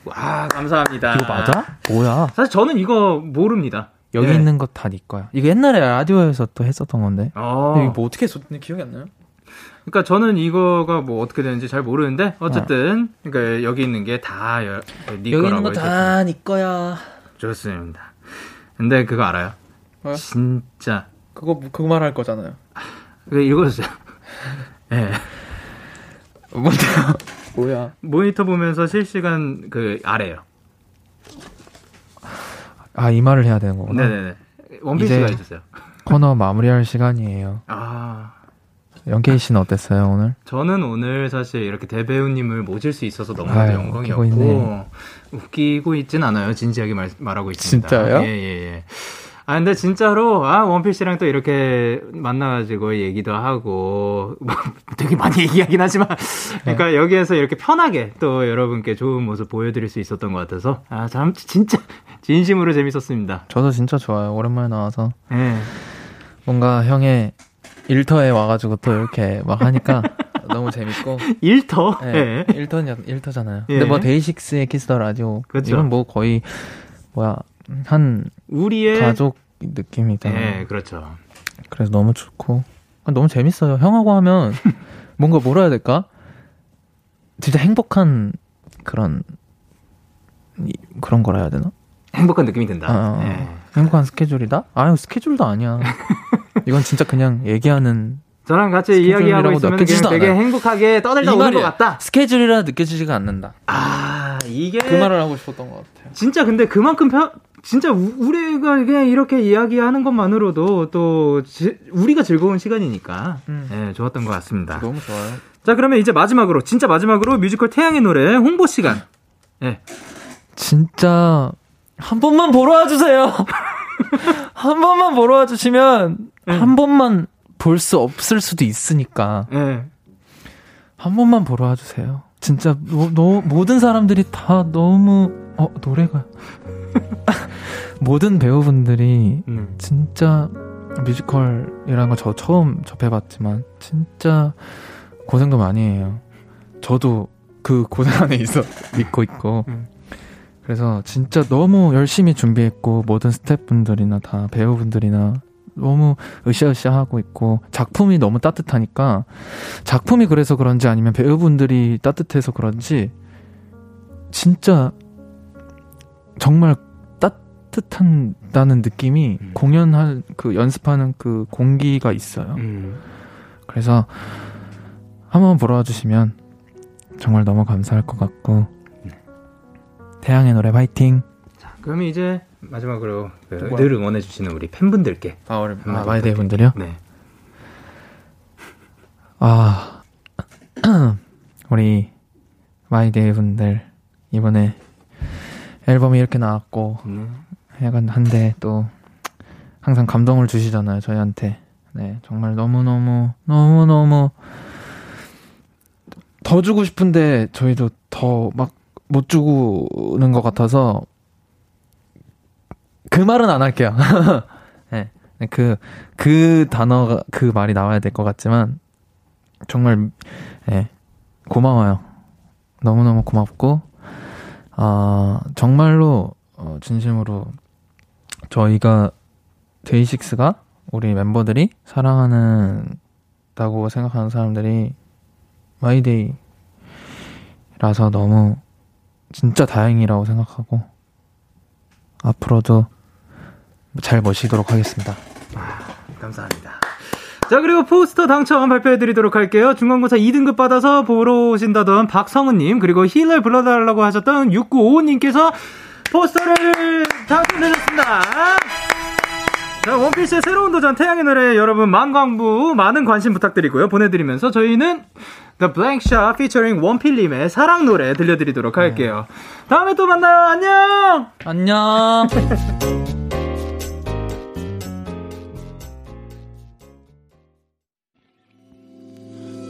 와, 감사합니다. 이거 맞아? 뭐야? 사실 저는 이거 모릅니다. 여기 예. 있는 거 다 네 거야. 이거 옛날에 라디오에서 또 했었던 건데. 어. 근데 이거 뭐 어떻게 했었는지 기억이 안 나요? 그러니까 저는 이거가 뭐 어떻게 되는지 잘 모르는데 어쨌든 그러니까 여기 있는 게 다네 여기 거라고 있는 거. 다 네 거야. 좋습니다. 근데 그거 알아요? 뭐요? 진짜 그거 그거 말할 거잖아요. 그거 읽어주세요. 예. 뭔데요? 뭐야? 모니터 보면서 실시간 그 아래요. 아, 이 말을 해야 되는 거구나. 네네네. 원피스가 이제- 해주세요. 코너 마무리할 시간이에요. 아 영케이 씨는 어땠어요 오늘? 저는 오늘 사실 이렇게 대배우님을 모실 수 있어서 너무 아유, 영광이었고 웃기고. 웃기고 있진 않아요. 진지하게 말, 말하고 있습니다. 진짜요? 예, 예, 예. 아 근데 진짜로 아 원필씨랑 또 이렇게 만나가지고 얘기도 하고 [LAUGHS] 뭐 되게 많이 얘기하긴 하지만 그러니까 네. 여기에서 이렇게 편하게 또 여러분께 좋은 모습 보여드릴 수 있었던 것 같아서 아참 진짜 [LAUGHS] 진심으로 재밌었습니다. 저도 진짜 좋아요. 오랜만에 나와서 예. 뭔가 형의 일터에 와가지고 또 이렇게 막 하니까 [LAUGHS] 너무 재밌고. 일터. 네, 예. 일터 일터잖아요. 예. 근데 뭐 데이식스의 키스 더 라디오 그쵸. 이건 뭐 거의 뭐야 한 우리의 가족 느낌이잖아요. 예, 그렇죠. 그래서 너무 좋고 너무 재밌어요. 형하고 하면 [LAUGHS] 뭔가 뭐라 해야 될까? 진짜 행복한 그런 이- 그런 거라 해야 되나? 행복한 느낌이 든다. 아, 아, 예. 행복한 스케줄이다? 아유 스케줄도 아니야. [LAUGHS] 이건 진짜 그냥 얘기하는 저랑 같이 이야기하고 있으면 그냥 되게 않아요. 행복하게 떠들다 이 오는 것. 같다. 스케줄이라 느껴지지가 않는다. 아 이게 그 말을 하고 싶었던 것 같아요. 진짜 근데 그만큼 편 진짜 우- 우리가 그냥 이렇게 이야기하는 것만으로도 또 지- 우리가 즐거운 시간이니까 음. 예, 좋았던 것 같습니다. 너무 좋아요. 자 그러면 이제 마지막으로 진짜 마지막으로 뮤지컬 태양의 노래 홍보 시간. 예. 진짜 한 번만 보러 와주세요. [LAUGHS] 한 번만 보러 와주시면 한 번만 볼 수 없을 수도 있으니까 예. 한 번만 보러 와주세요. 진짜 너, 너- 모든 사람들이 다 너무 어 노래가 [LAUGHS] 모든 배우분들이 음. 진짜 뮤지컬이라는 거저 처음 접해봤지만 진짜 고생도 많이 해요. 저도 그 고생 안에 있어 [LAUGHS] 믿고 있고 음. 그래서 진짜 너무 열심히 준비했고 모든 스태프분들이나 다 배우분들이나 너무 으쌰으쌰 하고 있고 작품이 너무 따뜻하니까 작품이 그래서 그런지 아니면 배우분들이 따뜻해서 그런지 진짜 정말 따뜻한다는 느낌이 음. 공연할 그 연습하는 그 공기가 있어요. 음. 그래서 한번 보러 와주시면 정말 너무 감사할 것 같고 태양의 노래 파이팅. 자 그럼 이제 마지막으로 그 늘 응원해 주시는 우리 팬분들께 아, 우리 한마디 마이데이 분들이요? 네. 아 [CLEARS THROAT] 우리 마이데이 분들 이번에 앨범이 이렇게 나왔고 네. 약간 한데 또 항상 감동을 주시잖아요 저희한테 네 정말 너무 너무 너무 너무 더 주고 싶은데 저희도 더 막 못 주고는 것 같아서 그 말은 안 할게요. [LAUGHS] 네, 그, 그 단어가, 그 말이 나와야 될 것 같지만, 정말, 예, 고마워요. 너무너무 고맙고, 아, 정말로, 어, 진심으로, 저희가, 데이식스가, 우리 멤버들이 사랑하는 다고 생각하는 사람들이, 마이데이라서 너무, 진짜 다행이라고 생각하고, 앞으로도 잘 모시도록 하겠습니다. 감사합니다. 자, 그리고 포스터 당첨 발표해드리도록 할게요. 중간고사 2등급 받아서 보러 오신다던 박성은님, 그리고 힐을 불러달라고 하셨던 6955님께서 포스터를 당첨되셨습니다. 자, 원피스의 새로운 도전 태양의 노래 여러분 만광부 많은 관심 부탁드리고요. 보내드리면서 저희는 The Blank Shot featuring 원필님의 사랑 노래 들려드리도록 할게요. 다음에 또 만나요. 안녕! 안녕! [LAUGHS]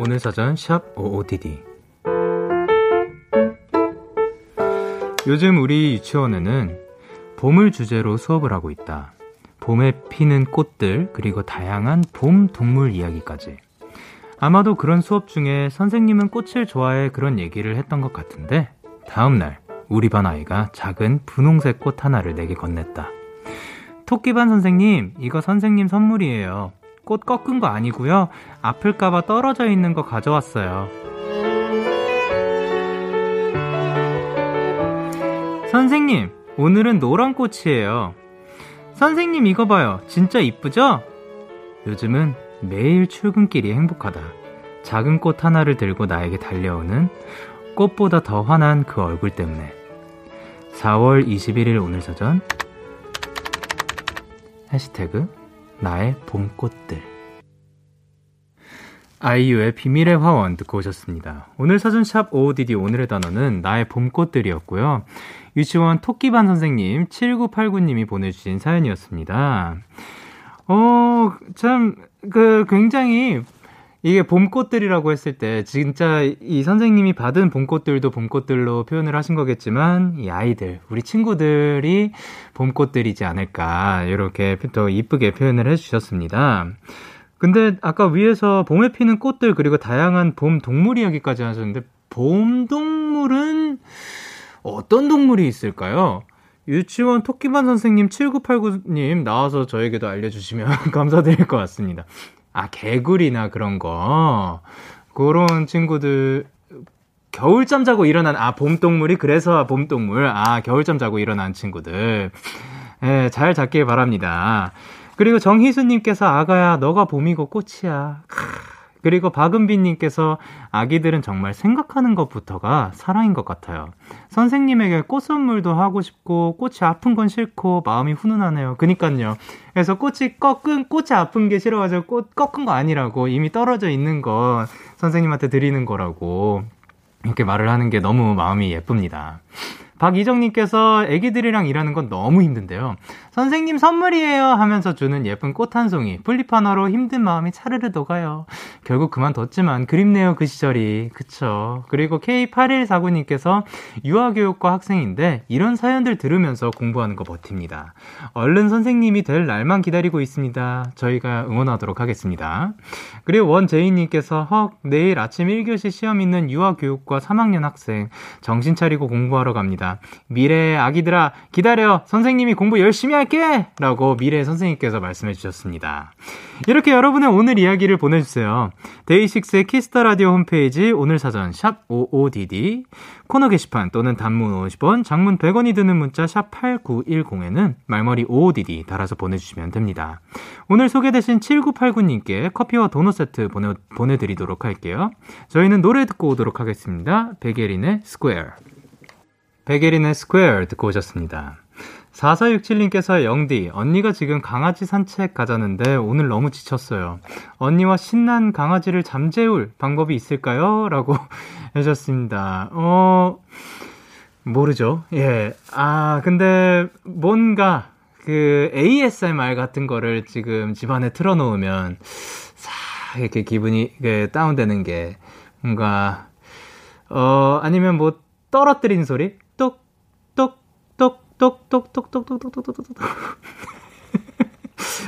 오늘 사전 샵 OOTD 요즘 우리 유치원에는 봄을 주제로 수업을 하고 있다. 봄에 피는 꽃들, 그리고 다양한 봄 동물 이야기까지. 아마도 그런 수업 중에 선생님은 꽃을 좋아해 그런 얘기를 했던 것 같은데, 다음날 우리 반 아이가 작은 분홍색 꽃 하나를 내게 건넸다. 토끼반 선생님, 이거 선생님 선물이에요. 꽃 꺾은 거 아니고요. 아플까봐 떨어져 있는 거 가져왔어요. 선생님, 오늘은 노란 꽃이에요. 선생님 이거 봐요. 진짜 이쁘죠? 요즘은 매일 출근길이 행복하다. 작은 꽃 하나를 들고 나에게 달려오는 꽃보다 더 환한 그 얼굴 때문에. 4월 21일 오늘 사전. 해시태그 나의 봄꽃들. 아이유의 비밀의 화원 듣고 오셨습니다. 오늘 사전샵 OODD 오늘의 단어는 나의 봄꽃들이었고요. 유치원 토끼반 선생님 7989님이 보내주신 사연이었습니다. 어, 참, 그, 굉장히, 이게 봄꽃들이라고 했을 때, 진짜 이 선생님이 받은 봄꽃들도 봄꽃들로 표현을 하신 거겠지만, 이 아이들, 우리 친구들이 봄꽃들이지 않을까, 이렇게 더 이쁘게 표현을 해주셨습니다. 근데 아까 위에서 봄에 피는 꽃들, 그리고 다양한 봄 동물 이야기까지 하셨는데, 봄 동물은 어떤 동물이 있을까요? 유치원 토끼반 선생님 7989님 나와서 저에게도 알려주시면 [LAUGHS] 감사드릴 것 같습니다. 아, 개구리나 그런 거. 그런 친구들, 겨울잠 자고 일어난, 아, 봄동물이 그래서 봄동물. 아, 겨울잠 자고 일어난 친구들. 예, 잘 잡길 바랍니다. 그리고 정희수님께서 아가야, 너가 봄이고 꽃이야. 크. 그리고 박은빈님께서 아기들은 정말 생각하는 것부터가 사랑인 것 같아요. 선생님에게 꽃 선물도 하고 싶고 꽃이 아픈 건 싫고 마음이 훈훈하네요. 그니까요. 그래서 꽃이 꺾은 꽃이 아픈 게 싫어가지고 꽃 꺾은 거 아니라고 이미 떨어져 있는 건 선생님한테 드리는 거라고 이렇게 말을 하는 게 너무 마음이 예쁩니다. 박이정님께서 애기들이랑 일하는 건 너무 힘든데요. 선생님 선물이에요 하면서 주는 예쁜 꽃 한 송이. 풀잎 하나로 힘든 마음이 차르르 녹아요. 결국 그만뒀지만 그립네요 그 시절이. 그쵸. 그리고 K8149님께서 유아교육과 학생인데 이런 사연들 들으면서 공부하는 거 버팁니다. 얼른 선생님이 될 날만 기다리고 있습니다. 저희가 응원하도록 하겠습니다. 그리고 원제이님께서 헉 내일 아침 1교시 시험 있는 유아교육과 3학년 학생 정신 차리고 공부하러 갑니다. 미래의 아기들아 기다려 선생님이 공부 열심히 할게 라고 미래의 선생님께서 말씀해 주셨습니다. 이렇게 여러분의 오늘 이야기를 보내주세요. 데이식스의 키스 더 라디오 홈페이지 오늘 사전 샵 OODD 코너 게시판 또는 단문 50원, 장문 100원이 드는 문자 샵 8910에는 말머리 OODD 달아서 보내주시면 됩니다. 오늘 소개되신 7989님께 커피와 도넛 세트 보내, 보내드리도록 할게요. 저희는 노래 듣고 오도록 하겠습니다. 백예린의 Square. 백예린의 Square 듣고 오셨습니다. 4467님께서 영디, 언니가 지금 강아지 산책 가자는데 오늘 너무 지쳤어요. 언니와 신난 강아지를 잠재울 방법이 있을까요? 라고 [LAUGHS] 해주셨습니다. 어, 모르죠. 예. 아, 근데 뭔가 그 ASMR 같은 거를 지금 집안에 틀어놓으면 싹 이렇게 기분이 다운되는 게 뭔가, 어, 아니면 뭐 떨어뜨린 소리? 똑똑똑똑똑똑똑똑똑똑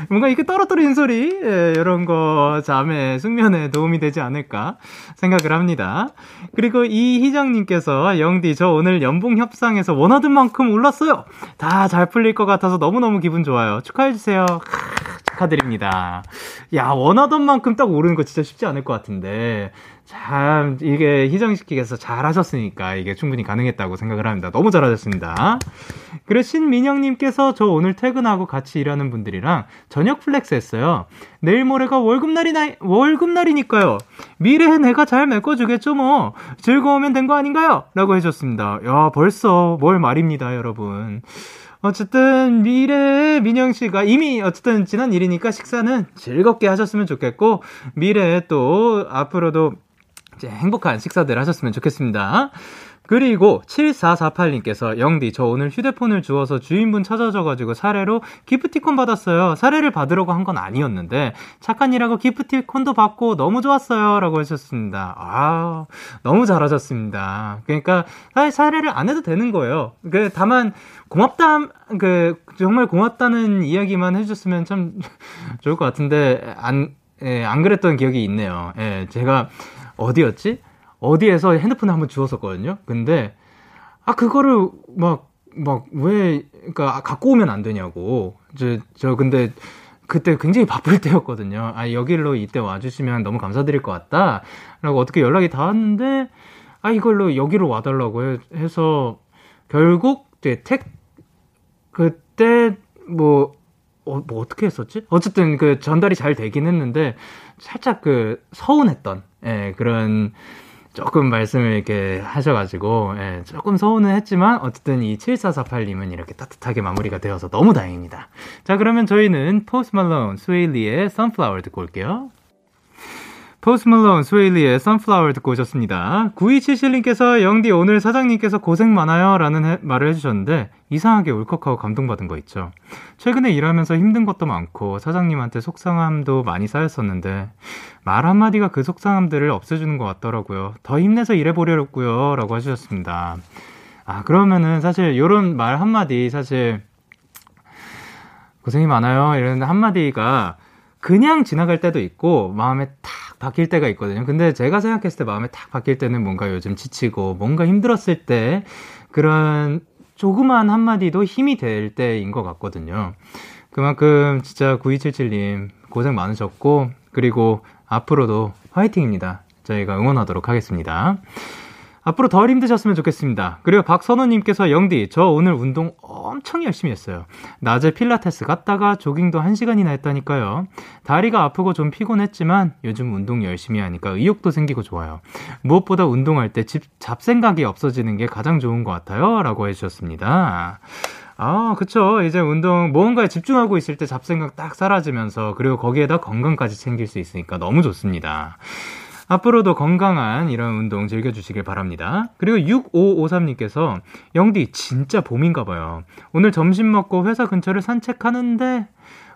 뭔가 이렇게 떨어뜨리는 소리 예, 이런 거 잠에 숙면에 도움이 되지 않을까 생각을 합니다. 그리고 이희정님께서 영디 저 오늘 연봉 협상에서 원하던 만큼 올랐어요. 다 잘 풀릴 것 같아서 너무 너무 기분 좋아요. 축하해 주세요. 축하드립니다. 야 원하던 만큼 딱 오르는 거 진짜 쉽지 않을 것 같은데 참 이게 희정시키께서 잘하셨으니까 이게 충분히 가능했다고 생각을 합니다. 너무 잘하셨습니다. 그리고 신민영님께서 저 오늘 퇴근하고 같이 일하는 분들이랑 저녁 flex 했어요. 내일 모레가 월급날이 나 월급날이니까요. 미래에 내가 잘 메꿔주겠죠 뭐. 즐거우면 된 거 아닌가요? 라고 해줬습니다. 야 벌써 월말입니다 여러분. 어쨌든 미래의 민영 씨가 이미 어쨌든 지난 일이니까 식사는 즐겁게 하셨으면 좋겠고 미래에 또 앞으로도 행복한 식사들 하셨으면 좋겠습니다. 그리고 7448님께서 영디 저 오늘 휴대폰을 주워서 주인분 찾아줘가지고 사례로 기프티콘 받았어요. 사례를 받으려고 한 건 아니었는데 착한 일하고 기프티콘도 받고 너무 좋았어요. 라고 하셨습니다. 아 너무 잘하셨습니다. 그러니까 사실 사례를 안 해도 되는 거예요. 그 다만 고맙다 그 정말 고맙다는 이야기만 해줬으면 참 좋을 것 같은데 안 예, 안 그랬던 기억이 있네요. 예, 제가 어디였지? 어디에서 핸드폰을 한번 주웠었거든요. 근데 아 그거를 막 막 왜 그러니까 갖고 오면 안 되냐고. 저저 근데 그때 굉장히 바쁠 [LAUGHS] 때였거든요. 아, 여기로 이때 와주시면 너무 감사드릴 것 같다. 라고 어떻게 연락이 닿았는데, 아, 이걸로 여기로 와달라고 해, 해서, 결국, 이제 택, 그때, 뭐, 어, 뭐 어떻게 했었지? 어쨌든 그 전달이 잘 되긴 했는데, 살짝 그 서운했던, 예, 그런, 조금 말씀을 이렇게 하셔가지고, 예, 조금 서운은 했지만, 어쨌든 이 7448님은 이렇게 따뜻하게 마무리가 되어서 너무 다행입니다. 자, 그러면 저희는 포스트 말론, 스웨일리의 선플라워 듣고 올게요. 포스트 말론, 스웨일리의 선플라워 듣고 오셨습니다. 9277님께서 영디 오늘 사장님께서 고생 많아요 라는 해- 말을 해주셨는데, 이상하게 울컥하고 감동받은 거 있죠. 최근에 일하면서 힘든 것도 많고, 사장님한테 속상함도 많이 쌓였었는데, 말 한마디가 그 속상함들을 없애주는 것 같더라고요. 더 힘내서 일해보려고요. 라고 해주셨습니다. 아, 그러면은 사실 요런 말 한마디 사실 고생이 많아요. 이런 한마디가 그냥 지나갈 때도 있고 마음에 탁 박힐 때가 있거든요. 근데 제가 생각했을 때 마음에 탁 박힐 때는 뭔가 요즘 지치고 뭔가 힘들었을 때 그런 조그만 한마디도 힘이 될 때인 것 같거든요. 그만큼 진짜 9277님 고생 많으셨고 그리고 앞으로도 화이팅입니다. 저희가 응원하도록 하겠습니다. 앞으로 덜 힘드셨으면 좋겠습니다. 그리고 박선호님께서 영디, 저 오늘 운동 엄청 열심히 했어요. 낮에 필라테스 갔다가 조깅도 1시간이나 했다니까요. 다리가 아프고 좀 피곤했지만 요즘 운동 열심히 하니까 의욕도 생기고 좋아요. 무엇보다 운동할 때 집, 잡생각이 없어지는 게 가장 좋은 것 같아요. 라고 해주셨습니다. 아, 그쵸. 이제 운동, 무언가에 집중하고 있을 때 잡생각 딱 사라지면서, 그리고 거기에다 건강까지 챙길 수 있으니까 너무 좋습니다. 앞으로도 건강한 이런 운동 즐겨주시길 바랍니다. 그리고 6553님께서 영디 진짜 봄인가 봐요. 오늘 점심 먹고 회사 근처를 산책하는데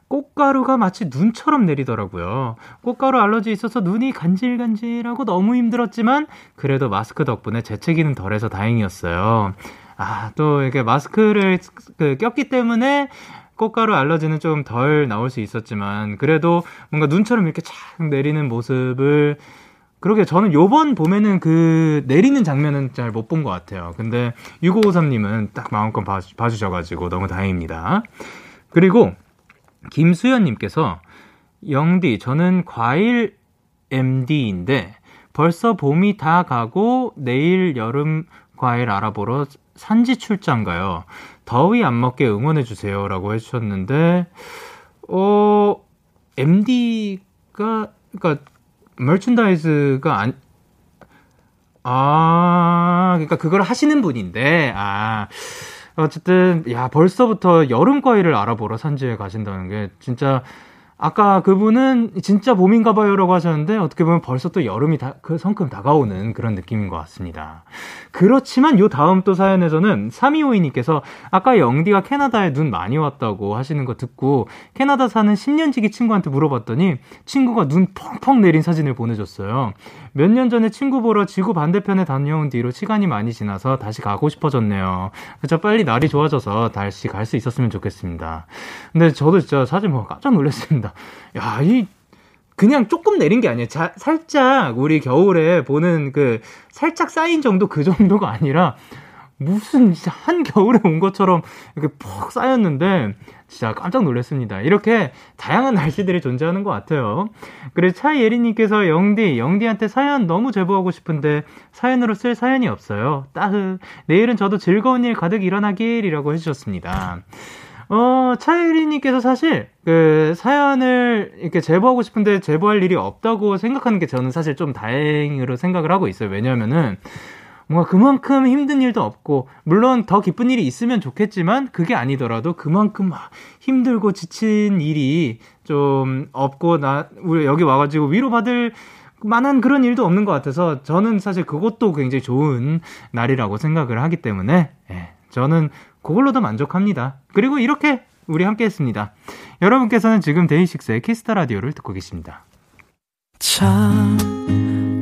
꽃가루가 마치 눈처럼 내리더라고요. 꽃가루 알러지 있어서 눈이 간질간질하고 너무 힘들었지만 그래도 마스크 덕분에 재채기는 덜해서 다행이었어요. 아, 또 이렇게 마스크를 그 꼈기 때문에 꽃가루 알러지는 좀 덜 나올 수 있었지만 그래도 뭔가 눈처럼 이렇게 착 내리는 모습을 그러게 저는 요번 봄에는 그 내리는 장면은 잘 못 본 것 같아요. 근데 6553님은 딱 마음껏 봐, 봐주셔가지고 너무 다행입니다. 그리고 김수연님께서 영디 저는 과일 MD인데 벌써 봄이 다 가고 내일 여름 과일 알아보러 산지 출장 가요. 더위 안 먹게 응원해 주세요 라고 해주셨는데 어 MD가 그러니까 머천다이즈가 안, 아, 그러니까 그걸 하시는 분인데, 아, 어쨌든, 야, 벌써부터 여름 과일을 알아보러 산지에 가신다는 게 진짜, 아까 그분은 진짜 봄인가 봐요라고 하셨는데 어떻게 보면 벌써 또 여름이 다, 그 성큼 다가오는 그런 느낌인 것 같습니다. 그렇지만 요 다음 또 사연에서는 3252님께서 아까 영디가 캐나다에 눈 많이 왔다고 하시는 거 듣고 캐나다 사는 10년지기 친구한테 물어봤더니 친구가 눈 펑펑 내린 사진을 보내줬어요. 몇 년 전에 친구 보러 지구 반대편에 다녀온 뒤로 시간이 많이 지나서 다시 가고 싶어졌네요. 그래서 빨리 날이 좋아져서 다시 갈 수 있었으면 좋겠습니다. 근데 저도 진짜 사진 보고 깜짝 놀랐습니다. 야, 이 그냥 조금 내린 게 아니에요. 자, 살짝 우리 겨울에 보는 그 살짝 쌓인 정도 그 정도가 아니라 무슨 진짜 한 겨울에 온 것처럼 이렇게 푹 쌓였는데 진짜 깜짝 놀랐습니다. 이렇게 다양한 날씨들이 존재하는 것 같아요. 그리고 차예리님께서 영디, 영디한테 사연 너무 제보하고 싶은데 사연으로 쓸 사연이 없어요. 따흐. 내일은 저도 즐거운 일 가득 일어나길이라고 해주셨습니다. 어, 차유리님께서 사실, 그, 사연을 이렇게 제보하고 싶은데 제보할 일이 없다고 생각하는 게 저는 사실 좀 다행으로 생각을 하고 있어요. 왜냐면은, 뭔가 그만큼 힘든 일도 없고, 물론 더 기쁜 일이 있으면 좋겠지만, 그게 아니더라도 그만큼 막 힘들고 지친 일이 좀 없고, 나, 우리 여기 와가지고 위로받을 만한 그런 일도 없는 것 같아서, 저는 사실 그것도 굉장히 좋은 날이라고 생각을 하기 때문에, 예, 저는 그걸로도 만족합니다. 그리고 이렇게 우리 함께 했습니다. 여러분께서는 지금 데이식스의 키스 더 라디오를 듣고 계십니다. 참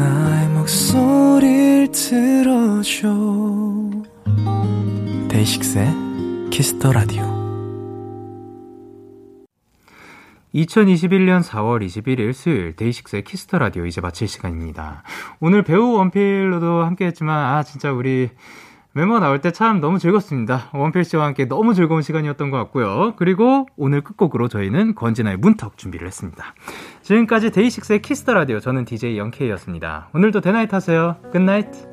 나의 목소리를 들어줘 데이식스의 키스 더 라디오 2021년 4월 21일 수요일 데이식스의 키스 더 라디오 이제 마칠 시간입니다. 오늘 배우 원필로도 함께 했지만 아 진짜 우리 멤버 나올 때 참 너무 즐겁습니다. 원필 씨와 함께 너무 즐거운 시간이었던 것 같고요. 그리고 오늘 끝곡으로 저희는 권진아의 문턱 준비를 했습니다. 지금까지 데이식스의 Kiss the Radio 저는 DJ 영케이였습니다. 오늘도 데나잇 하세요. Good night.